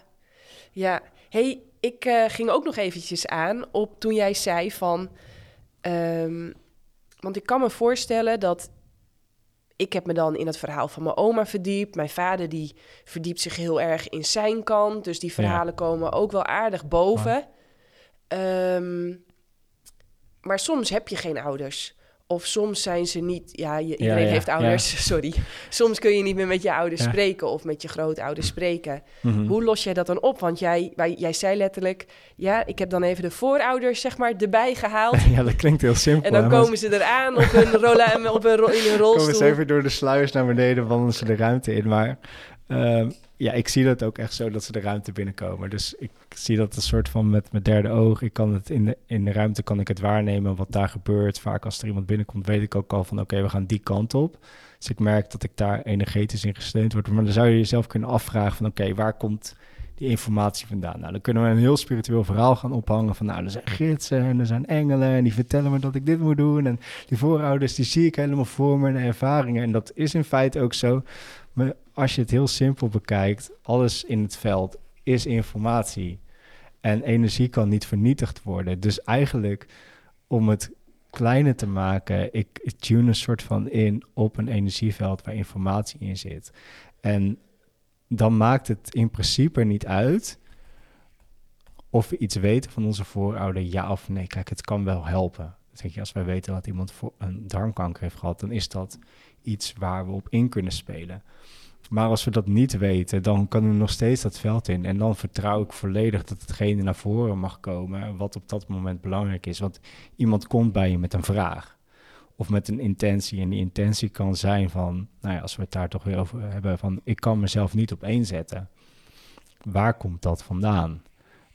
ja. hey, ik eh, ging ook nog eventjes aan op toen jij zei van... ehm, want ik kan me voorstellen dat... Ik heb me dan in het verhaal van mijn oma verdiept. Mijn vader die verdiept zich heel erg in zijn kant. Dus die verhalen komen ook wel aardig boven. Ehm, maar soms heb je geen ouders. Of soms zijn ze niet... Ja, je, iedereen ja, heeft ja. ouders, sorry. Soms kun je niet meer met je ouders spreken... of met je grootouders spreken. Mhm. Hoe los jij dat dan op? Want jij, wij, jij zei letterlijk... ja, ik heb dan even de voorouders zeg maar erbij gehaald... Ja, dat klinkt heel simpel. en dan hè, maar komen ze eraan op hun, rolla, op hun ro- in hun ze komen rolstoel. ze even door de sluiers naar beneden, wandelen ze de ruimte in. Maar ehm, ja, ik zie dat ook echt zo dat ze de ruimte binnenkomen. Dus ik zie dat een soort van met mijn derde oog. Ik kan het in de, in de ruimte kan ik het waarnemen wat daar gebeurt. Vaak als er iemand binnenkomt, weet ik ook al van oké, we gaan die kant op. Dus ik merk dat ik daar energetisch in gesteund word. Maar dan zou je jezelf kunnen afvragen van oké, waar komt die informatie vandaan? Nou, dan kunnen we een heel spiritueel verhaal gaan ophangen van nou, er zijn gidsen en er zijn engelen en die vertellen me dat ik dit moet doen. En die voorouders, die zie ik helemaal voor me, ervaringen. En dat is in feite ook zo. Maar als je het heel simpel bekijkt, alles in het veld is informatie. En energie kan niet vernietigd worden. Dus eigenlijk, om het kleiner te maken, ik, tune een soort van in op een energieveld waar informatie in zit. En dan maakt het in principe niet uit of we iets weten van onze voorouder, ja of nee. Kijk, het kan wel helpen. Zeg je, als wij weten dat iemand een darmkanker heeft gehad, dan is dat iets waar we op in kunnen spelen. Maar als we dat niet weten, dan kunnen we nog steeds dat veld in. En dan vertrouw ik volledig dat hetgene naar voren mag komen wat op dat moment belangrijk is. Want iemand komt bij je met een vraag of met een intentie. En die intentie kan zijn van, nou ja, als we het daar toch weer over hebben, van ik kan mezelf niet op één zetten. Waar komt dat vandaan?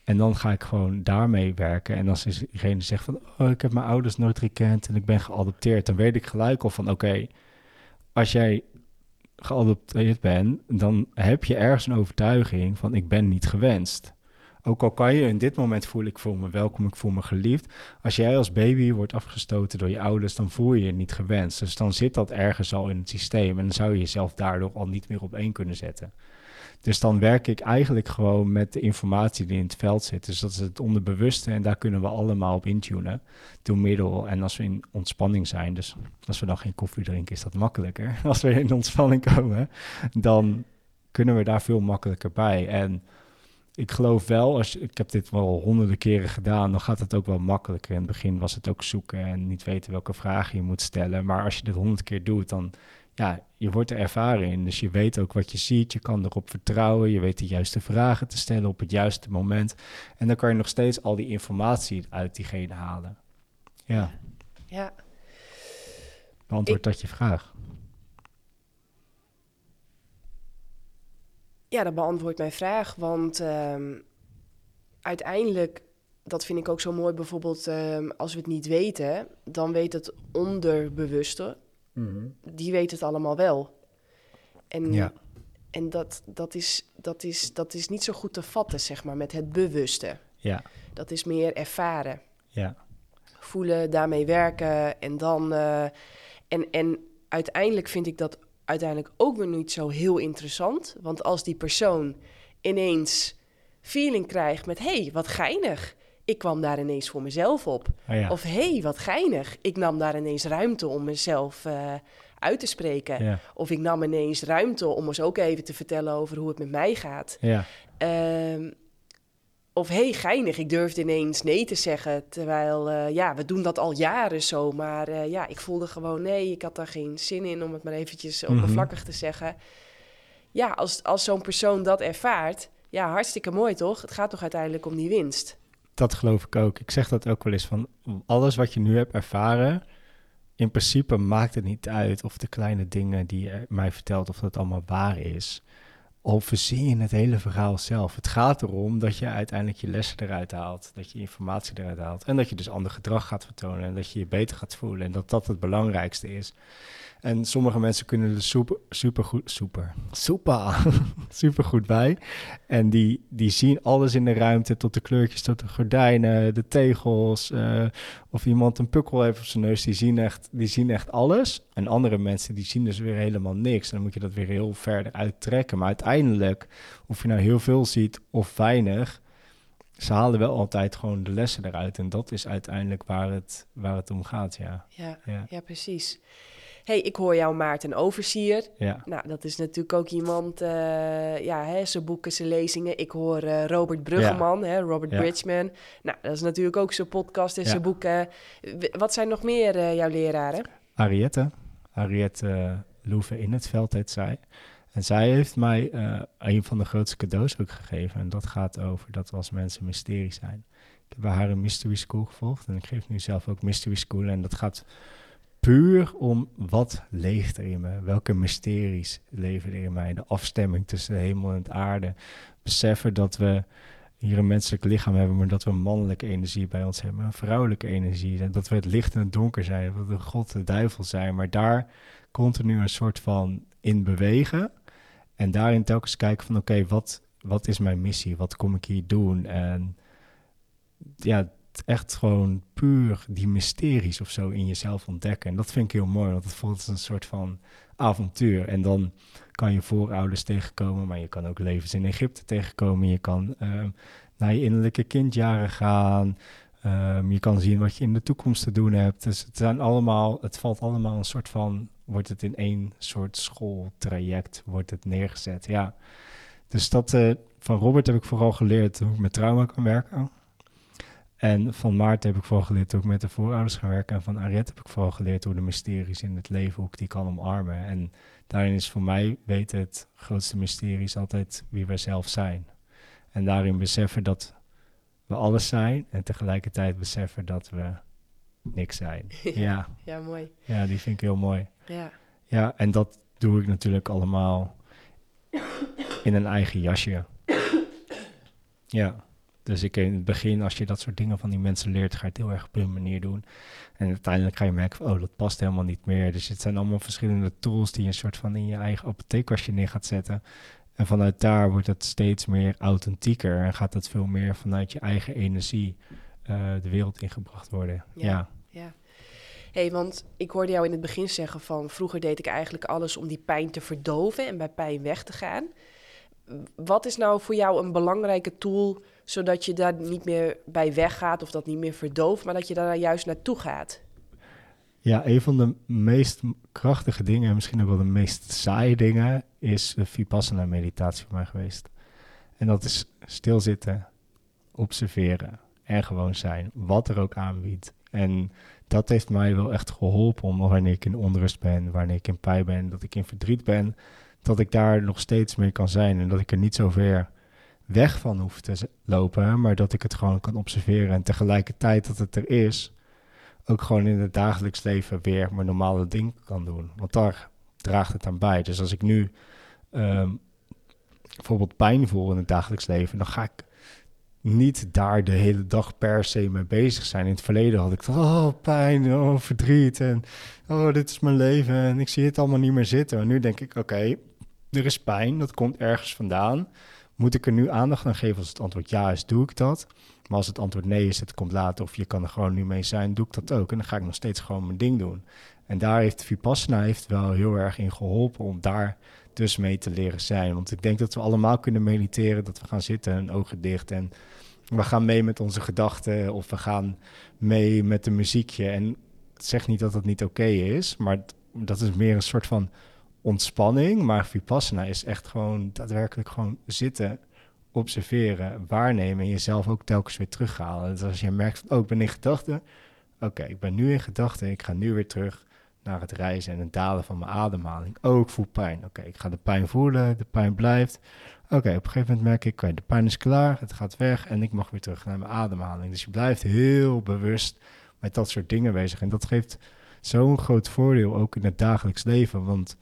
En dan ga ik gewoon daarmee werken. En als diegene zegt van, oh, ik heb mijn ouders nooit gekend en ik ben geadopteerd, dan weet ik gelijk al van, oké, als jij geadopteerd bent, dan heb je ergens een overtuiging van, ik ben niet gewenst. Ook al kan je in dit moment voelen, ik voel me welkom, ik voel me geliefd. Als jij als baby wordt afgestoten door je ouders, dan voel je je niet gewenst. Dus dan zit dat ergens al in het systeem en dan zou je jezelf daardoor al niet meer op één kunnen zetten. Dus dan werk ik eigenlijk gewoon met de informatie die in het veld zit. Dus dat is het onderbewuste en daar kunnen we allemaal op intunen. Door middel en als we in ontspanning zijn, dus als we dan geen koffie drinken, is dat makkelijker. Als we in ontspanning komen, dan kunnen we daar veel makkelijker bij. En ik geloof wel, als ik heb dit wel honderden keren gedaan, dan gaat het ook wel makkelijker. In het begin was het ook zoeken en niet weten welke vragen je moet stellen. Maar als je dit honderd keer doet, dan ja, je wordt er ervaren in. Dus je weet ook wat je ziet, je kan erop vertrouwen, je weet de juiste vragen te stellen op het juiste moment. En dan kan je nog steeds al die informatie uit diegene halen. Ja, Ja, beantwoord dat je vraag. ja, dat beantwoordt mijn vraag. Want ehm, uiteindelijk, dat vind ik ook zo mooi, bijvoorbeeld ehm, als we het niet weten, dan weet het onderbewuste, die weet het allemaal wel. En, Ja. en dat, dat, is, dat, is, dat is niet zo goed te vatten, zeg maar, met het bewuste. Ja, Dat is meer ervaren. ja, voelen, daarmee werken en dan. eh, en, en uiteindelijk vind ik dat uiteindelijk ook weer niet zo heel interessant. Want als die persoon ineens feeling krijgt met... hé, hey, wat geinig, ik kwam daar ineens voor mezelf op. Oh Of hé, hey, wat geinig, ik nam daar ineens ruimte om mezelf eh, uit te spreken. Ja. Of ik nam ineens ruimte om eens ook even te vertellen over hoe het met mij gaat. Ja. Ehm, of hé, hey, geinig, ik durfde ineens nee te zeggen. Terwijl, eh, ja, we doen dat al jaren zo. Maar eh, ja, ik voelde gewoon nee, ik had daar geen zin in om het maar eventjes Mhm. oppervlakkig te zeggen. Ja, als, als zo'n persoon dat ervaart, ja, hartstikke mooi toch? Het gaat toch uiteindelijk om die winst. Dat geloof ik ook. Ik zeg dat ook wel eens van alles wat je nu hebt ervaren, in principe maakt het niet uit of de kleine dingen die je mij vertelt, of dat allemaal waar is. Of verzin je het hele verhaal zelf. Het gaat erom dat je uiteindelijk je lessen eruit haalt, dat je informatie eruit haalt en dat je dus ander gedrag gaat vertonen en dat je je beter gaat voelen en dat dat het belangrijkste is. En sommige mensen kunnen er super, super goed, super, super, super goed bij. En die, die zien alles in de ruimte, tot de kleurtjes, tot de gordijnen, de tegels. eh, of iemand een pukkel heeft op zijn neus, die zien, echt, die zien echt alles. En andere mensen, die zien dus weer helemaal niks. En dan moet je dat weer heel verder uittrekken. Maar uiteindelijk, of je nou heel veel ziet of weinig, ze halen wel altijd gewoon de lessen eruit. En dat is uiteindelijk waar het, waar het om gaat, ja. Ja, Ja, ja precies. Hey, ik hoor jou Maarten Oversier. ja. Nou, dat is natuurlijk ook iemand, eh, ja, hè, zijn boeken, zijn lezingen. Ik hoor eh, Robert Bruggeman, hè, Robert Ja. Bridgman. Nou, dat is natuurlijk ook zijn podcast en zijn boeken. Wat zijn nog meer eh, jouw leraren? Ariette, Ariette uh, Loeve in het veld heet zij. En zij heeft mij een van de grootste cadeaus ook gegeven. En dat gaat over dat we als mensen mysterie zijn. Ik heb bij haar een mystery school gevolgd. En ik geef nu zelf ook mystery school. En dat gaat puur om wat leeft er in me? Welke mysteries leven er in mij? De afstemming tussen de hemel en de aarde. Beseffen dat we hier een menselijk lichaam hebben, maar dat we mannelijke energie bij ons hebben, een vrouwelijke energie. En dat we het licht en het donker zijn, dat we God, de duivel zijn. Maar daar continu een soort van in bewegen. En daarin telkens kijken van oké, wat, wat is mijn missie? Wat kom ik hier doen? En ja, echt gewoon puur die mysteries of zo in jezelf ontdekken. En dat vind ik heel mooi, want het voelt als een soort van avontuur. En dan kan je voorouders tegenkomen, maar je kan ook levens in Egypte tegenkomen. Je kan um, naar je innerlijke kindjaren gaan. Um, je kan zien wat je in de toekomst te doen hebt. Dus het zijn allemaal, het valt allemaal een soort van, wordt het in één soort schooltraject, wordt het neergezet. Ja. Dus dat uh, van Robert heb ik vooral geleerd hoe ik met trauma kan werken. En van Maarten heb ik vooral geleerd hoe ik met de voorouders gaan werken. En van Ariette heb ik vooral geleerd hoe de mysteries in het leven, hoe ik die kan omarmen. En daarin is voor mij, weet het grootste mysterie is altijd wie wij zelf zijn. En daarin beseffen dat we alles zijn en tegelijkertijd beseffen dat we niks zijn. Ja, ja mooi. Ja, die vind ik heel mooi. Ja. Ja, en dat doe ik natuurlijk allemaal in een eigen jasje. Ja. Dus ik in het begin, als je dat soort dingen van die mensen leert, ga je het heel erg op een manier doen. En uiteindelijk ga je merken van, oh, dat past helemaal niet meer. Dus het zijn allemaal verschillende tools die je een soort van in je eigen apotheekkastje neer gaat zetten. En vanuit daar wordt het steeds meer authentieker en gaat het veel meer vanuit je eigen energie uh, de wereld ingebracht worden. Ja. ja. ja. hey, want ik hoorde jou in het begin zeggen van vroeger deed ik eigenlijk alles om die pijn te verdoven en bij pijn weg te gaan. Wat is nou voor jou een belangrijke tool zodat je daar niet meer bij weggaat of dat niet meer verdooft, maar dat je daar juist naartoe gaat? Ja, een van de meest krachtige dingen, en misschien ook wel de meest saaie dingen, is de Vipassana-meditatie voor mij geweest. En dat is stilzitten, observeren en gewoon zijn, wat er ook aanbiedt. En dat heeft mij wel echt geholpen om wanneer ik in onrust ben, wanneer ik in pijn ben, dat ik in verdriet ben, dat ik daar nog steeds mee kan zijn en dat ik er niet zo ver weg van hoef te lopen, maar dat ik het gewoon kan observeren en tegelijkertijd dat het er is, ook gewoon in het dagelijks leven weer mijn normale ding kan doen. Want daar draagt het aan bij. Dus als ik nu um, bijvoorbeeld pijn voel in het dagelijks leven, dan ga ik niet daar de hele dag per se mee bezig zijn. In het verleden had ik oh, pijn, oh, verdriet en oh, dit is mijn leven en ik zie het allemaal niet meer zitten. En nu denk ik, oké, er is pijn, dat komt ergens vandaan. Moet ik er nu aandacht aan geven als het antwoord ja is, doe ik dat. Maar als het antwoord nee is, het komt later of je kan er gewoon nu mee zijn, doe ik dat ook. En dan ga ik nog steeds gewoon mijn ding doen. En daar heeft Vipassana heeft wel heel erg in geholpen om daar dus mee te leren zijn. Want ik denk dat we allemaal kunnen mediteren, dat we gaan zitten en ogen dicht en we gaan mee met onze gedachten of we gaan mee met een muziekje. En zegt niet dat het niet oké is, maar dat is meer een soort van ontspanning. Maar Vipassana is echt gewoon daadwerkelijk gewoon zitten, observeren, waarnemen en jezelf ook telkens weer terughalen. Dus als je merkt, van, oh, ik ben in gedachten. Oké, ik ben nu in gedachten, ik ga nu weer terug naar het reizen en het dalen van mijn ademhaling. Oh, ik voel pijn. Oké, ik ga de pijn voelen, de pijn blijft. Oké, op een gegeven moment merk ik, de pijn is klaar, het gaat weg en ik mag weer terug naar mijn ademhaling. Dus je blijft heel bewust met dat soort dingen bezig. En dat geeft zo'n groot voordeel ook in het dagelijks leven. Want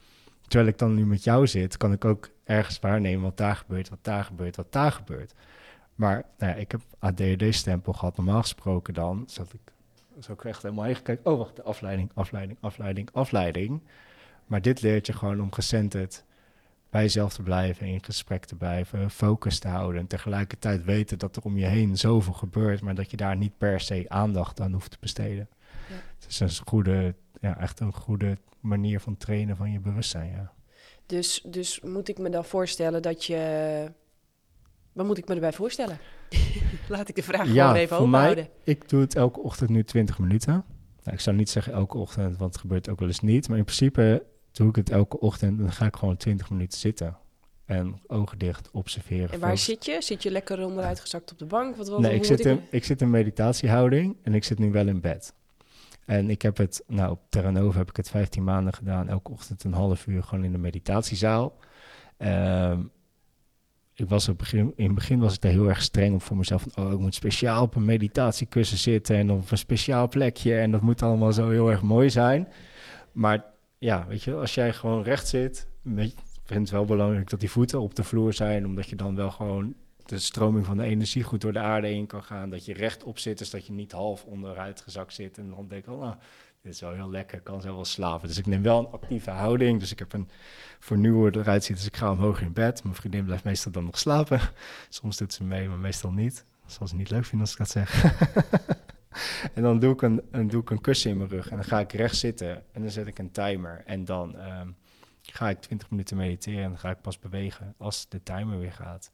terwijl ik dan nu met jou zit, kan ik ook ergens waarnemen wat daar gebeurt, wat daar gebeurt, wat daar gebeurt. Maar nou ja, ik heb ADHD-stempel gehad. Normaal gesproken dan zat ik zo echt helemaal heen gekeken. Oh, wacht, de afleiding, afleiding, afleiding, afleiding. Maar dit leert je gewoon om gecenterd bij jezelf te blijven, in gesprek te blijven, focus te houden. En tegelijkertijd weten dat er om je heen zoveel gebeurt, maar dat je daar niet per se aandacht aan hoeft te besteden. Ja. Het is een goede, ja, echt een goede manier van trainen van je bewustzijn. Ja. Dus, dus moet ik me dan voorstellen dat je. Wat moet ik me erbij voorstellen? Laat ik de vraag ja, gewoon even openhouden. Ik doe het elke ochtend nu 20 minuten. Nou, ik zou niet zeggen elke ochtend, want het gebeurt ook wel eens niet. Maar in principe doe ik het elke ochtend en dan ga ik gewoon 20 minuten zitten. En ogen dicht, observeren. En waar zit je? Zit je lekker onderuit gezakt op de bank? Wat, wat, nee, ik zit, in, ik zit in meditatiehouding en ik zit nu wel in bed. En ik heb het, nou op Terranova heb ik het 15 maanden gedaan. Elke ochtend een half uur gewoon in de meditatiezaal. Um, ik was op begin, in het begin was ik daar heel erg streng op voor mezelf. Van, oh, ik moet speciaal op een meditatiekussen zitten en op een speciaal plekje. En dat moet allemaal zo heel erg mooi zijn. Maar ja, weet je, als jij gewoon recht zit, weet, vind het wel belangrijk dat die voeten op de vloer zijn, omdat je dan wel gewoon de stroming van de energie goed door de aarde heen kan gaan. Dat je rechtop zit, dus dat je niet half onderuit gezakt zit. En dan denk ik, oh, dit is wel heel lekker, kan zelf wel slapen. Dus ik neem wel een actieve houding. Dus ik heb een, voor nu hoe eruit ziet, dus ik ga omhoog in bed. Mijn vriendin blijft meestal dan nog slapen. Soms doet ze mee, maar meestal niet. Zoals ze niet leuk vinden als ik dat zeg. en dan doe ik, een, een, doe ik een in mijn rug en dan ga ik recht zitten en dan zet ik een timer. En dan ehm, ga ik 20 minuten mediteren en dan ga ik pas bewegen als de timer weer gaat.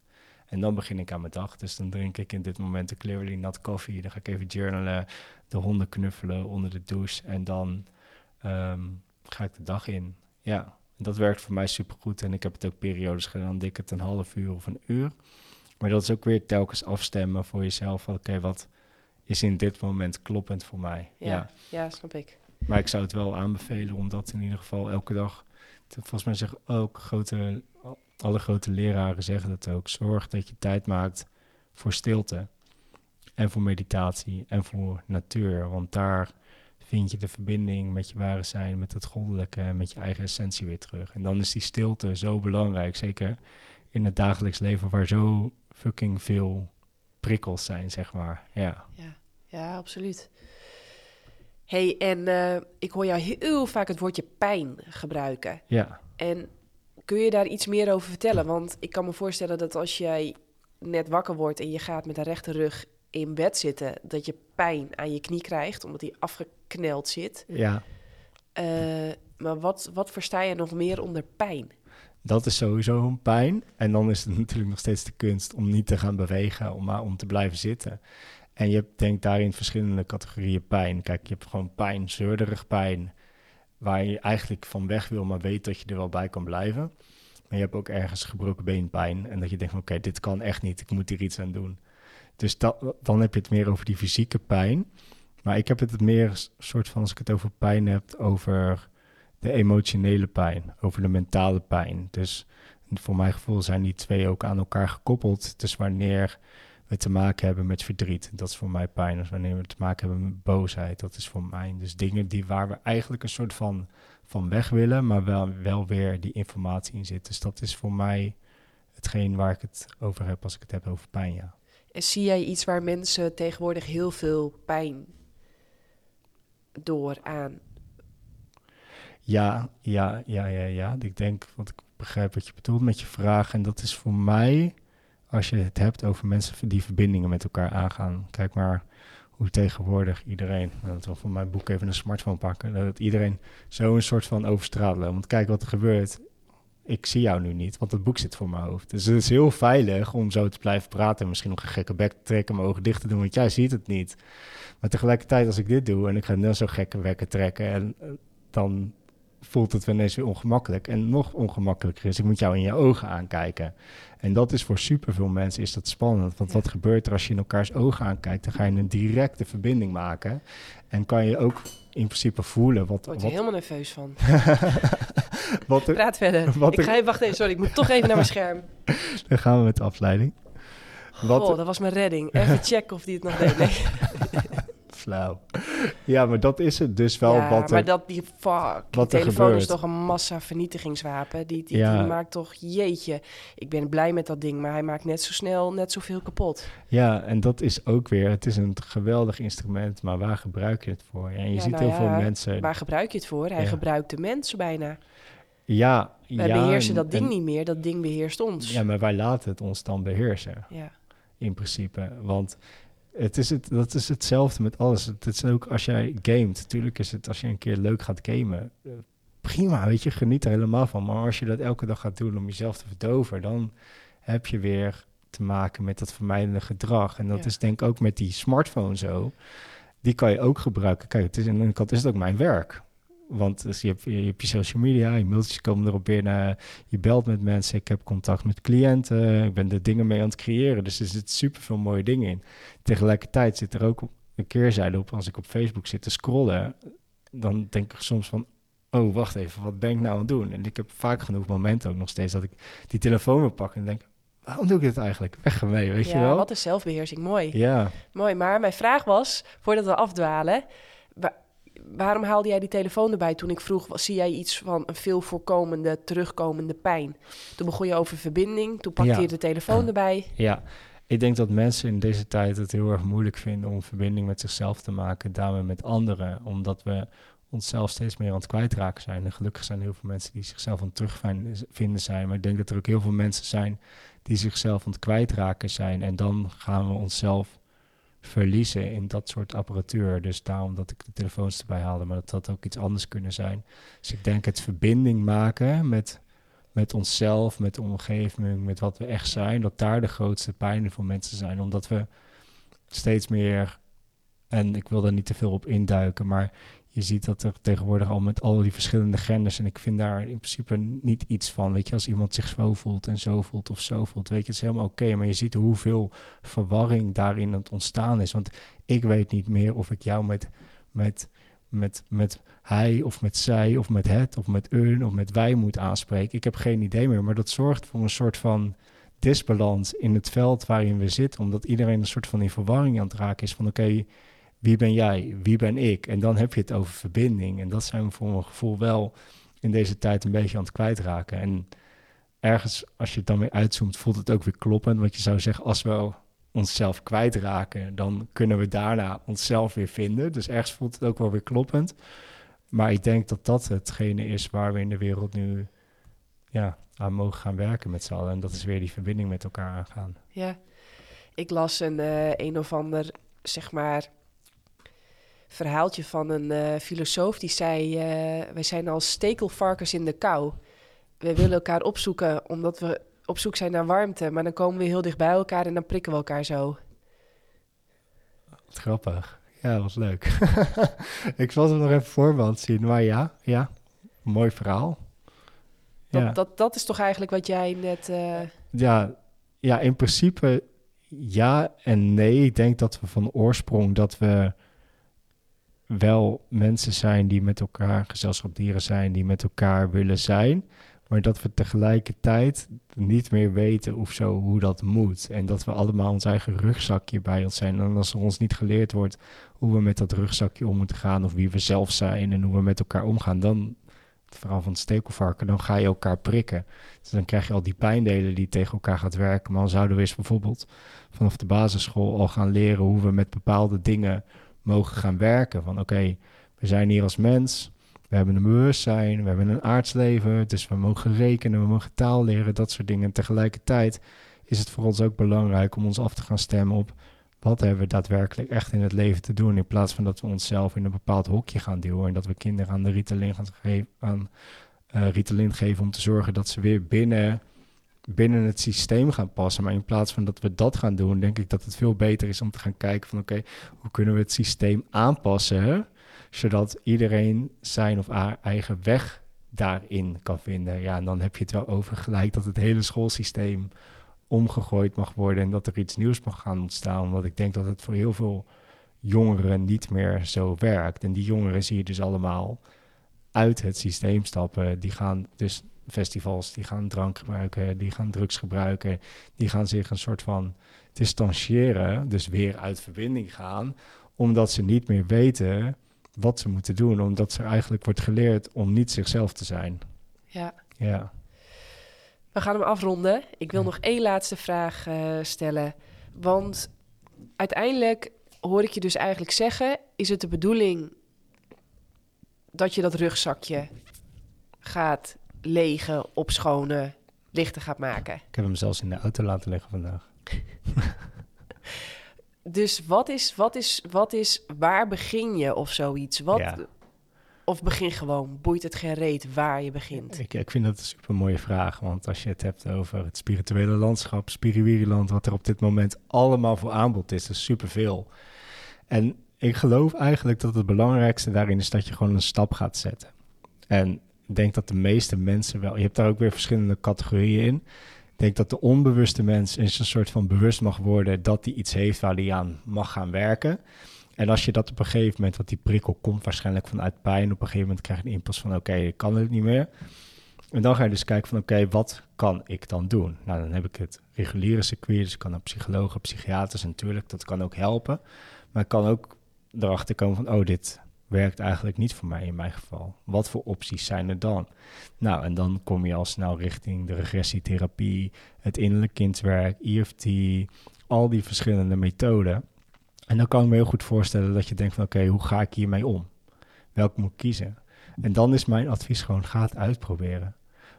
En dan begin ik aan mijn dag. Dus dan drink ik in dit moment een clearly nat koffie. Dan ga ik even journalen, de honden knuffelen onder de douche. En dan ehm, ga ik de dag in. Ja, dat werkt voor mij supergoed. En ik heb het ook periodes gedaan, dik het een half uur of een uur. Maar dat is ook weer telkens afstemmen voor jezelf. Oké, wat is in dit moment kloppend voor mij? Ja, ja, snap ik. Maar ik zou het wel aanbevelen om dat in ieder geval elke dag... volgens mij zeggen ook grote alle grote leraren zeggen dat ook. Zorg dat je tijd maakt voor stilte en voor meditatie en voor natuur. Want daar vind je de verbinding met je ware zijn, met het goddelijke en met je eigen essentie weer terug. En dan is die stilte zo belangrijk, zeker in het dagelijks leven waar zo fucking veel prikkels zijn, zeg maar. Ja, ja, ja absoluut. hey, en uh, ik hoor jou heel vaak het woordje pijn gebruiken. Ja. En Kun je daar iets meer over vertellen? Want ik kan me voorstellen dat als jij net wakker wordt en je gaat met een rechte rug in bed zitten, dat je pijn aan je knie krijgt, omdat die afgekneld zit. Ja. Uh, maar wat, wat versta je nog meer onder pijn? Dat is sowieso een pijn. En dan is het natuurlijk nog steeds de kunst om niet te gaan bewegen, om maar om te blijven zitten. En je hebt denk daarin verschillende categorieën pijn. Kijk, je hebt gewoon pijn, zeurderig pijn waar je eigenlijk van weg wil, maar weet dat je er wel bij kan blijven. Maar je hebt ook ergens gebroken beenpijn en dat je denkt, oké, dit kan echt niet, ik moet hier iets aan doen. Dus dat, dan heb je het meer over die fysieke pijn. Maar ik heb het meer soort van, als ik het over pijn heb, over de emotionele pijn, over de mentale pijn. Dus voor mijn gevoel zijn die twee ook aan elkaar gekoppeld. Dus wanneer te maken hebben met verdriet. Dat is voor mij pijn. Als wanneer we te maken hebben met boosheid. Dat is voor mij. Dus dingen die waar we eigenlijk een soort van, van weg willen, maar wel, wel weer die informatie in zit. Dus dat is voor mij hetgeen waar ik het over heb als ik het heb over pijn, ja. En zie jij iets waar mensen tegenwoordig heel veel pijn door aan? Ja, ja, ja, ja, ja. Ik denk, want ik begrijp wat je bedoelt met je vraag. En dat is voor mij als je het hebt over mensen die verbindingen met elkaar aangaan. Kijk maar hoe tegenwoordig iedereen, dat we van mijn boek even een smartphone pakken, dat iedereen zo een soort van overstraat Want kijk wat er gebeurt. Ik zie jou nu niet, want het boek zit voor mijn hoofd. Dus het is heel veilig om zo te blijven praten en misschien nog een gekke bek trekken, mijn ogen dicht te doen, want jij ziet het niet. Maar tegelijkertijd, als ik dit doe en ik ga net zo gekke wekken trekken, en eh, dan voelt het ineens weer ongemakkelijk. En nog ongemakkelijker is, ik moet jou in je ogen aankijken. En dat is voor superveel mensen is dat spannend. Want wat gebeurt er als je in elkaars ogen aankijkt? Dan ga je een directe verbinding maken. En kan je ook in principe voelen wat... Word je wat... helemaal nerveus van. wat Praat verder. ik ga even, wacht even, sorry, ik moet toch even naar mijn scherm. Dan gaan we met de afleiding. Wat... Oh, dat was mijn redding. Even checken of die het nog deed. Nee. Flauw. Ja, maar dat is het dus wel ja, wat maar dat die fuck, wat die telefoon is toch een massa vernietigingswapen. Die, die, ja. die, maakt toch, jeetje. Ik ben blij met dat ding, maar hij maakt net zo snel net zoveel kapot. Ja, en dat is ook weer, het is een geweldig instrument, maar waar gebruik je het voor? En je ziet nou heel veel mensen... Waar gebruik je het voor? Hij gebruikt de mensen bijna. Ja, Wij beheersen dat ding niet meer, dat ding beheerst ons. Ja, maar wij laten het ons dan beheersen. Ja. In principe, want het is het, dat is hetzelfde met alles. Het is ook als jij gamet. Natuurlijk is het als je een keer leuk gaat gamen. Eh, prima, weet je, geniet er helemaal van. Maar als je dat elke dag gaat doen om jezelf te verdoven, dan heb je weer te maken met dat vermijdende gedrag. En dat is denk ik ook met die smartphone zo. Die kan je ook gebruiken. Kijk, het is aan de ene kant is het ook mijn werk. Want dus je, hebt, je, hebt je social media, je mailtjes komen erop binnen, je belt met mensen, ik heb contact met cliënten, ik ben er dingen mee aan het creëren. Dus er zitten super veel mooie dingen in. Tegelijkertijd zit er ook een keerzijde op, als ik op Facebook zit te scrollen, dan denk ik soms van, oh wacht even, wat ben ik nou aan het doen? En ik heb vaak genoeg momenten ook nog steeds dat ik die telefoon wil pakken en denk, waarom doe ik dit eigenlijk? Weg ermee, weet je wel? wat is zelfbeheersing, mooi. Ja. Mooi, maar mijn vraag was, voordat we afdwalen waarom haalde jij die telefoon erbij toen ik vroeg, zie jij iets van een veel voorkomende, terugkomende pijn? Toen begon je over verbinding, toen pakte je de telefoon erbij. Ja, ik denk dat mensen in deze tijd het heel erg moeilijk vinden om verbinding met zichzelf te maken, daarmee met anderen, omdat we onszelf steeds meer aan het kwijtraken zijn. En gelukkig zijn er heel veel mensen die zichzelf aan het terugvinden zijn, maar ik denk dat er ook heel veel mensen zijn die zichzelf aan het kwijtraken zijn en dan gaan we onszelf verliezen in dat soort apparatuur. Dus daarom dat ik de telefoons erbij haalde, maar dat had ook iets anders kunnen zijn. Dus ik denk het verbinding maken met, met onszelf, met de omgeving, met wat we echt zijn, dat daar de grootste pijnen voor mensen zijn. Omdat we steeds meer, en ik wil daar niet te veel op induiken, maar je ziet dat er tegenwoordig al met al die verschillende genders. En ik vind daar in principe niet iets van. Weet je, als iemand zich zo voelt en zo voelt of zo voelt, weet je, het is helemaal oké. maar je ziet hoeveel verwarring daarin aan het ontstaan is. Want ik weet niet meer of ik jou met, met, met, met hij of met zij of met het of met een of met wij moet aanspreken. Ik heb geen idee meer. Maar dat zorgt voor een soort van disbalans in het veld waarin we zitten. Omdat iedereen een soort van in verwarring aan het raken is van oké wie ben jij, wie ben ik? En dan heb je het over verbinding. En dat zijn we voor mijn gevoel wel in deze tijd een beetje aan het kwijtraken. En ergens, als je het dan weer uitzoomt, voelt het ook weer kloppend. Want je zou zeggen, als we onszelf kwijtraken, dan kunnen we daarna onszelf weer vinden. Dus ergens voelt het ook wel weer kloppend. Maar ik denk dat dat hetgene is waar we in de wereld nu ja, aan mogen gaan werken met z'n allen. En dat is weer die verbinding met elkaar aangaan. Ja, ik las een, uh, een of ander, zeg maar, verhaaltje van een uh, filosoof die zei: uh, Wij zijn als stekelvarkens in de kou. We willen elkaar opzoeken omdat we op zoek zijn naar warmte, maar dan komen we heel dicht bij elkaar en dan prikken we elkaar zo. Grappig. Ja, was leuk. ik zal het nog even voorbeeld zien, maar ja, ja, mooi verhaal. Dat, ja. dat, dat is toch eigenlijk wat jij net. Uh... Ja, ja, in principe ja en nee. Ik denk dat we van oorsprong dat we wel mensen zijn die met elkaar, gezelschapdieren zijn, die met elkaar willen zijn. Maar dat we tegelijkertijd niet meer weten of zo hoe dat moet. En dat we allemaal ons eigen rugzakje bij ons zijn. En als er ons niet geleerd wordt hoe we met dat rugzakje om moeten gaan, of wie we zelf zijn en hoe we met elkaar omgaan, dan, vooral van het stekelvarken, dan ga je elkaar prikken. Dus dan krijg je al die pijndelen die tegen elkaar gaat werken. Maar dan zouden we eens bijvoorbeeld vanaf de basisschool al gaan leren hoe we met bepaalde dingen mogen gaan werken. Van oké, we zijn hier als mens, we hebben een bewustzijn, we hebben een aardsleven, dus we mogen rekenen, we mogen taal leren, dat soort dingen. En tegelijkertijd is het voor ons ook belangrijk om ons af te gaan stemmen op wat hebben we daadwerkelijk echt in het leven te doen, in plaats van dat we onszelf in een bepaald hokje gaan duwen en dat we kinderen aan de Ritalin gaan geven, aan uh, Ritalin geven om te zorgen dat ze weer binnen, binnen het systeem gaan passen. Maar in plaats van dat we dat gaan doen, denk ik dat het veel beter is om te gaan kijken van oké, hoe kunnen we het systeem aanpassen, zodat iedereen zijn of haar eigen weg daarin kan vinden. Ja, en dan heb je het wel over gelijk dat het hele schoolsysteem omgegooid mag worden en dat er iets nieuws mag gaan ontstaan. Omdat ik denk dat het voor heel veel jongeren niet meer zo werkt. En die jongeren zie je dus allemaal uit het systeem stappen. Die gaan dus festivals, die gaan drank gebruiken, die gaan drugs gebruiken, die gaan zich een soort van distancieren, dus weer uit verbinding gaan, omdat ze niet meer weten wat ze moeten doen, omdat ze eigenlijk wordt geleerd om niet zichzelf te zijn. Ja. Ja. We gaan hem afronden. Ik wil nog één laatste vraag uh, stellen. Want uiteindelijk hoor ik je dus eigenlijk zeggen: is het de bedoeling dat je dat rugzakje gaat legen, opschonen, lichter gaat maken? Ik heb hem zelfs in de auto laten liggen vandaag. dus wat is, wat is, wat is, waar begin je of zoiets? Wat, ja. Of begin gewoon, boeit het geen reet waar je begint? Ik, ik vind dat een super mooie vraag. Want als je het hebt over het spirituele landschap, Spiriwiriland, wat er op dit moment allemaal voor aanbod is, is superveel. En ik geloof eigenlijk dat het belangrijkste daarin is dat je gewoon een stap gaat zetten. En denk dat de meeste mensen wel, je hebt daar ook weer verschillende categorieën in. Ik denk dat de onbewuste mens eens een soort van bewust mag worden dat hij iets heeft waar hij aan mag gaan werken. En als je dat op een gegeven moment, want die prikkel komt waarschijnlijk vanuit pijn, op een gegeven moment krijg je een impuls van oké, ik kan het niet meer. En dan ga je dus kijken van oké, wat kan ik dan doen? Nou, dan heb ik het reguliere circuit, dus ik kan naar psychologen, psychiaters natuurlijk, dat kan ook helpen. Maar kan ook erachter komen van oh, dit werkt eigenlijk niet voor mij in mijn geval. Wat voor opties zijn er dan? Nou, en dan kom je al snel richting de regressietherapie, het innerlijk kindwerk, EFT, al die verschillende methoden. En dan kan ik me heel goed voorstellen dat je denkt van oké, hoe ga ik hiermee om? Welke moet ik kiezen? En dan is mijn advies gewoon, ga het uitproberen.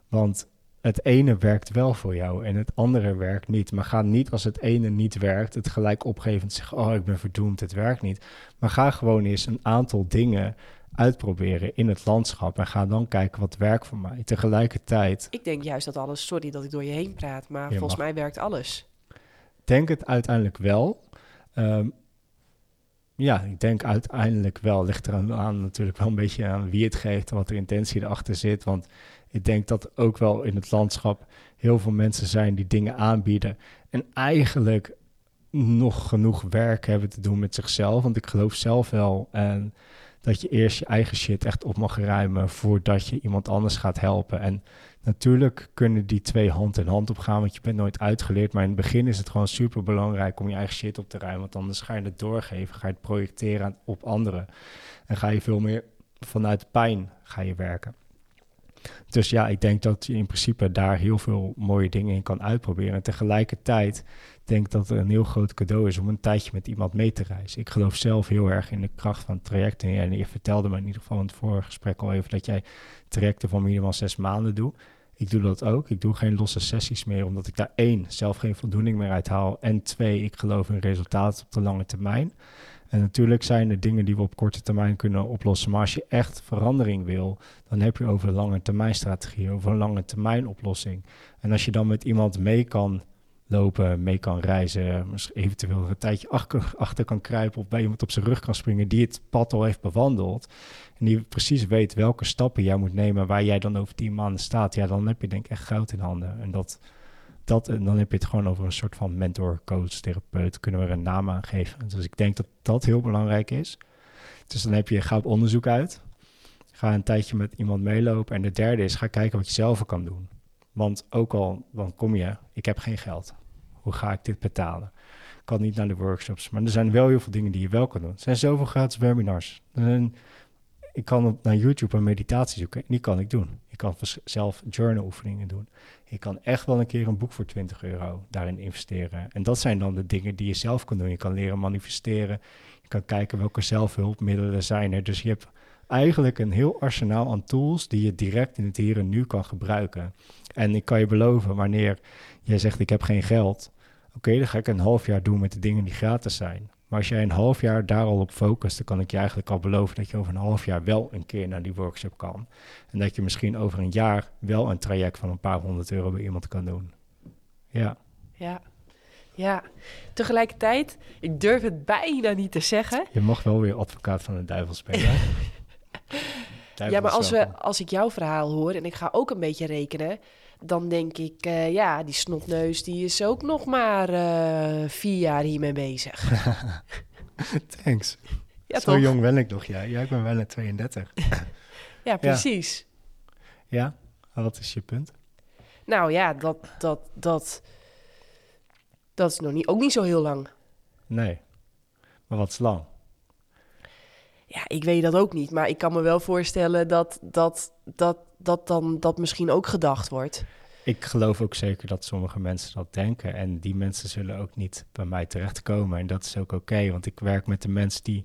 Want het ene werkt wel voor jou en het andere werkt niet. Maar ga niet als het ene niet werkt, het gelijk opgeven en zeggen, oh ik ben verdoemd, het werkt niet. Maar ga gewoon eens een aantal dingen uitproberen in het landschap en ga dan kijken wat werkt voor mij. Tegelijkertijd... Ik denk juist dat alles, sorry dat ik door je heen praat, maar volgens mij werkt alles. Denk het uiteindelijk wel. Ehm, ja, ik denk uiteindelijk wel. Ligt er aan natuurlijk wel een beetje aan wie het geeft en wat de intentie erachter zit. Want ik denk dat ook wel in het landschap heel veel mensen zijn die dingen aanbieden. En eigenlijk nog genoeg werk hebben te doen met zichzelf. Want ik geloof zelf wel en dat je eerst je eigen shit echt op mag ruimen voordat je iemand anders gaat helpen. En Natuurlijk kunnen die twee hand in hand opgaan, want je bent nooit uitgeleerd. Maar in het begin is het gewoon super belangrijk om je eigen shit op te ruimen. Want anders ga je het doorgeven, ga je het projecteren op anderen. En ga je veel meer vanuit pijn ga je werken. Dus ja, ik denk dat je in principe daar heel veel mooie dingen in kan uitproberen. En tegelijkertijd denk ik dat het een heel groot cadeau is om een tijdje met iemand mee te reizen. Ik geloof zelf heel erg in de kracht van trajecten. En je vertelde me in ieder geval in het vorige gesprek al even dat jij trajecten van minimaal zes maanden doet. Ik doe dat ook. Ik doe geen losse sessies meer, omdat ik daar één, zelf geen voldoening meer uit haal. En twee, ik geloof in resultaten op de lange termijn. En natuurlijk zijn er dingen die we op korte termijn kunnen oplossen. Maar als je echt verandering wil, dan heb je over een lange termijn strategie, over een lange termijn oplossing. En als je dan met iemand mee kan lopen, mee kan reizen, eventueel een tijdje achter, achter kan kruipen of bij iemand op zijn rug kan springen die het pad al heeft bewandeld. En die precies weet welke stappen jij moet nemen waar jij dan over tien maanden staat. Ja, dan heb je denk ik echt goud in handen. En dat, dat, dan heb je het gewoon over een soort van mentor, coach, therapeut, kunnen we er een naam aan geven. Dus ik denk dat dat heel belangrijk is. Dus dan heb je, ga op onderzoek uit. Ga een tijdje met iemand meelopen. En de derde is, ga kijken wat je zelf kan doen. Want ook al, dan kom je, ik heb geen geld. Hoe ga ik dit betalen? Ik kan niet naar de workshops. Maar er zijn wel heel veel dingen die je wel kan doen. Er zijn zoveel gratis webinars. Ik kan op, naar YouTube een meditatie zoeken. Die kan ik doen. Ik kan zelf journal oefeningen doen. Ik kan echt wel een keer een boek voor 20 euro daarin investeren. En dat zijn dan de dingen die je zelf kan doen. Je kan leren manifesteren. Je kan kijken welke zelfhulpmiddelen zijn er. Dus je hebt eigenlijk een heel arsenaal aan tools die je direct in het hier en nu kan gebruiken. En ik kan je beloven, wanneer jij zegt ik heb geen geld, oké, dan ga ik een half jaar doen met de dingen die gratis zijn. Maar als jij een half jaar daar al op focust, dan kan ik je eigenlijk al beloven dat je over een half jaar wel een keer naar die workshop kan. En dat je misschien over een jaar wel een traject van een paar honderd euro bij iemand kan doen. Ja. Ja. Ja, tegelijkertijd, ik durf het bijna niet te zeggen. Je mag wel weer advocaat van de duivel spelen. ja, maar als, we, als ik jouw verhaal hoor en ik ga ook een beetje rekenen, dan denk ik, uh, ja, die snotneus die is ook nog maar uh, vier jaar hiermee bezig. Thanks. Ja, Zo jong ben ik nog, ja. Jij bent wel een 32. ja, precies. Ja, ja? wat is je punt? Nou ja, dat, dat, dat, dat is nog niet, ook niet zo heel lang. Nee, maar wat is lang? Ja, ik weet dat ook niet. Maar ik kan me wel voorstellen dat dat, dat, dat dan dat misschien ook gedacht wordt. Ik geloof ook zeker dat sommige mensen dat denken. En die mensen zullen ook niet bij mij terechtkomen. En dat is ook oké, want ik werk met de mensen die...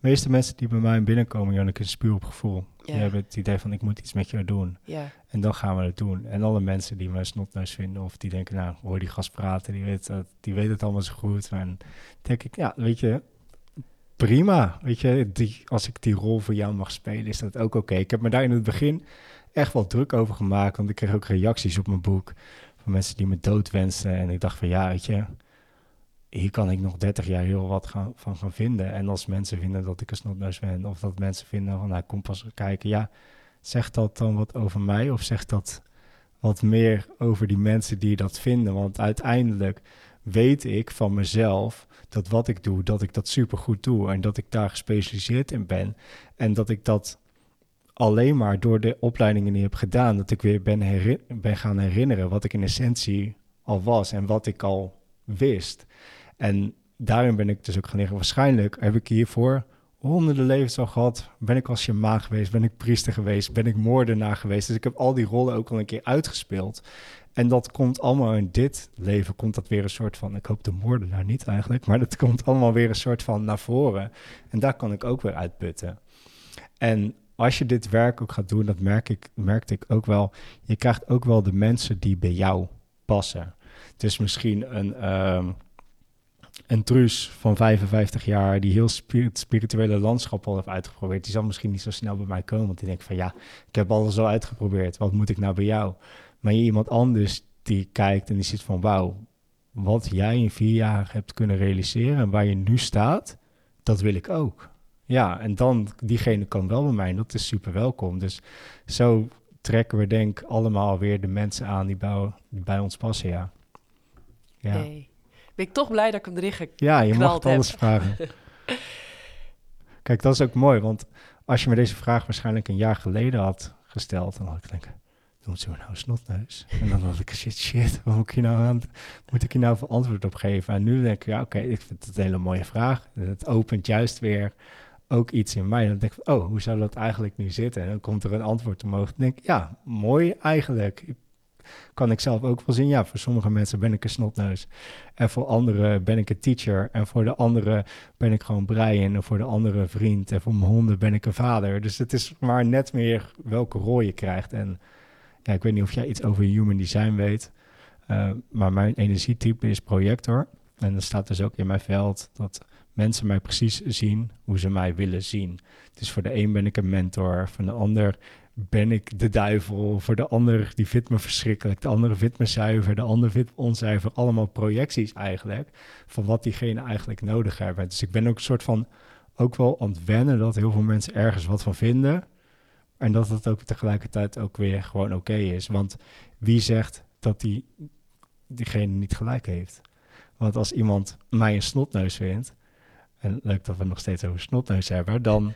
De meeste mensen die bij mij binnenkomen, Janneke, is puur op gevoel. Ja. Die hebben het idee van, ik moet iets met jou doen. Ja. En dan gaan we het doen. En alle mensen die me snotneus vinden of die denken, nou, hoor die gast praten, die weet, het, die weet het allemaal zo goed. En denk ik, ja, weet je, prima. Weet je, die, als ik die rol voor jou mag spelen, is dat ook oké. Ik heb me daar in het begin echt wel druk over gemaakt, want ik kreeg ook reacties op mijn boek van mensen die me dood wensten. En ik dacht van ja, weet je, hier kan ik nog 30 jaar heel wat gaan, van gaan vinden. En als mensen vinden dat ik een snotneus ben, of dat mensen vinden van nou, kom pas kijken, ja, zegt dat dan wat over mij of zegt dat wat meer over die mensen die dat vinden? Want uiteindelijk weet ik van mezelf dat wat ik doe, dat ik dat super goed doe en dat ik daar gespecialiseerd in ben. En dat ik dat alleen maar door de opleidingen die ik heb gedaan, dat ik weer ben, ben gaan herinneren wat ik in essentie al was en wat ik al wist. En daarin ben ik dus ook gaan leren. Waarschijnlijk heb ik hiervoor honderden levens al gehad. Ben ik als shamaan geweest, ben ik priester geweest, ben ik moordenaar geweest. Dus ik heb al die rollen ook al een keer uitgespeeld. En dat komt allemaal in dit leven, komt dat weer een soort van, ik hoop de moordenaar niet eigenlijk, maar dat komt allemaal weer een soort van naar voren. En daar kan ik ook weer uitputten. En als je dit werk ook gaat doen, dat merk ik, merkte ik ook wel, je krijgt ook wel de mensen die bij jou passen. Dus misschien een, um, een truus van 55 jaar die heel spirit, spirituele landschap al heeft uitgeprobeerd, die zal misschien niet zo snel bij mij komen, want die denkt van ja, ik heb alles al uitgeprobeerd, wat moet ik nou bij jou? Maar je iemand anders die kijkt en die zit van wauw, wat jij in vier jaar hebt kunnen realiseren en waar je nu staat, dat wil ik ook. Ja, en dan, diegene kan wel bij mij en dat is super welkom. Dus zo trekken we denk ik allemaal weer de mensen aan die bij, die bij ons passen, ja. ja. Hey. Ben ik toch blij dat ik hem erin geknald Ja, je mag het alles vragen. Kijk, dat is ook mooi, want als je me deze vraag waarschijnlijk een jaar geleden had gesteld, dan had ik denken, doen ze nou snotneus? En dan had ik, shit, shit, wat moet ik hier nou aan, moet ik hier nou voor antwoord op geven? En nu denk ik, ja, oké, ik vind het een hele mooie vraag. Het opent juist weer ook iets in mij. Dan denk ik, oh, hoe zou dat eigenlijk nu zitten? En dan komt er een antwoord omhoog. Dan denk ik, ja, mooi eigenlijk. Kan ik zelf ook wel zien. Ja, voor sommige mensen ben ik een snotneus. En voor anderen ben ik een teacher. En voor de anderen ben ik gewoon Brian. En voor de andere vriend. En voor mijn honden ben ik een vader. Dus het is maar net meer welke rol je krijgt. En ja, ik weet niet of jij iets over human design weet. Uh, maar mijn energietype is projector. En dat staat dus ook in mijn veld dat mensen mij precies zien hoe ze mij willen zien. Dus voor de een ben ik een mentor, voor de ander ben ik de duivel, voor de ander die vindt me verschrikkelijk, de andere vindt me zuiver, de ander vindt me onzuiver. Allemaal projecties eigenlijk van wat diegene eigenlijk nodig hebben. Dus ik ben ook een soort van ook wel aan het wennen dat heel veel mensen ergens wat van vinden. En dat het ook tegelijkertijd ook weer gewoon oké is. Want wie zegt dat die, diegene niet gelijk heeft? Want als iemand mij een snotneus vindt, en leuk dat we nog steeds over snotneus hebben, dan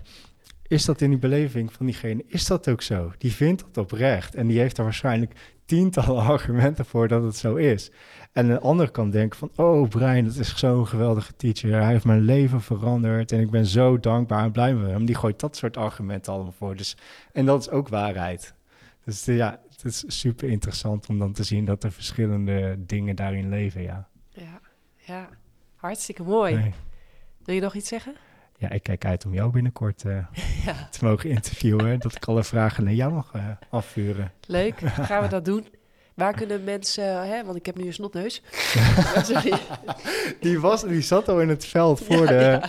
is dat in die beleving van diegene, is dat ook zo? Die vindt dat oprecht en die heeft er waarschijnlijk tientallen argumenten voor dat het zo is. En een ander kan denken van, oh Brian, dat is zo'n geweldige teacher, hij heeft mijn leven veranderd en ik ben zo dankbaar en blij met hem. Die gooit dat soort argumenten allemaal voor. Dus, en dat is ook waarheid. Dus ja, het is super interessant om dan te zien dat er verschillende dingen daarin leven, ja. Ja, ja. hartstikke mooi. Wil je nog iets zeggen? Ja, ik kijk uit om jou binnenkort uh, ja. te mogen interviewen. dat ik alle vragen naar jou mag uh, afvuren. Leuk, gaan we dat doen. Waar kunnen mensen, hè, want ik heb nu een snotneus. die, was, die zat al in het veld voor, de,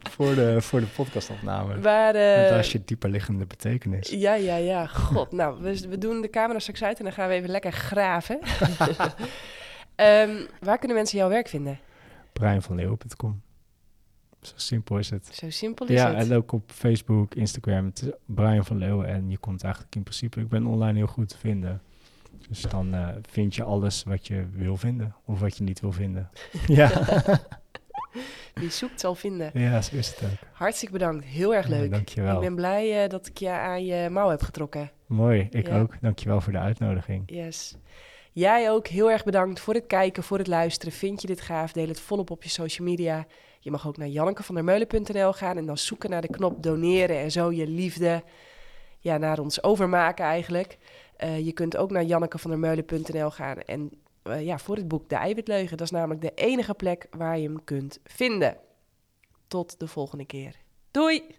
voor, de, voor de podcastopname. Waar, uh, als je dieper liggende betekenis. Ja, ja, ja. God, nou, we, we doen de camera straks uit en dan gaan we even lekker graven. um, waar kunnen mensen jouw werk vinden? Brianvanleeuwen.com. Zo simpel is het. Zo simpel is ja, het. Ja, en ook op Facebook, Instagram. Het is Brian van Leeuwen. En je komt eigenlijk in principe... Ik ben online heel goed te vinden. Dus dan uh, vind je alles wat je wil vinden. Of wat je niet wil vinden. ja. Wie zoekt zal vinden. Ja, zo is het ook. Hartstikke bedankt. Heel erg leuk. Ja, dankjewel. Ik ben blij uh, dat ik je aan je mouw heb getrokken. Mooi, ik ja. ook. Dankjewel voor de uitnodiging. Yes. Jij ook heel erg bedankt voor het kijken, voor het luisteren. Vind je dit gaaf? Deel het volop op je social media. Je mag ook naar jannekevandermeulen.nl gaan en dan zoeken naar de knop doneren en zo je liefde ja, naar ons overmaken eigenlijk. Uh, je kunt ook naar jannekevandermeulen.nl gaan en uh, ja, voor het boek De Eiwitleugen. Dat is namelijk de enige plek waar je hem kunt vinden. Tot de volgende keer. Doei!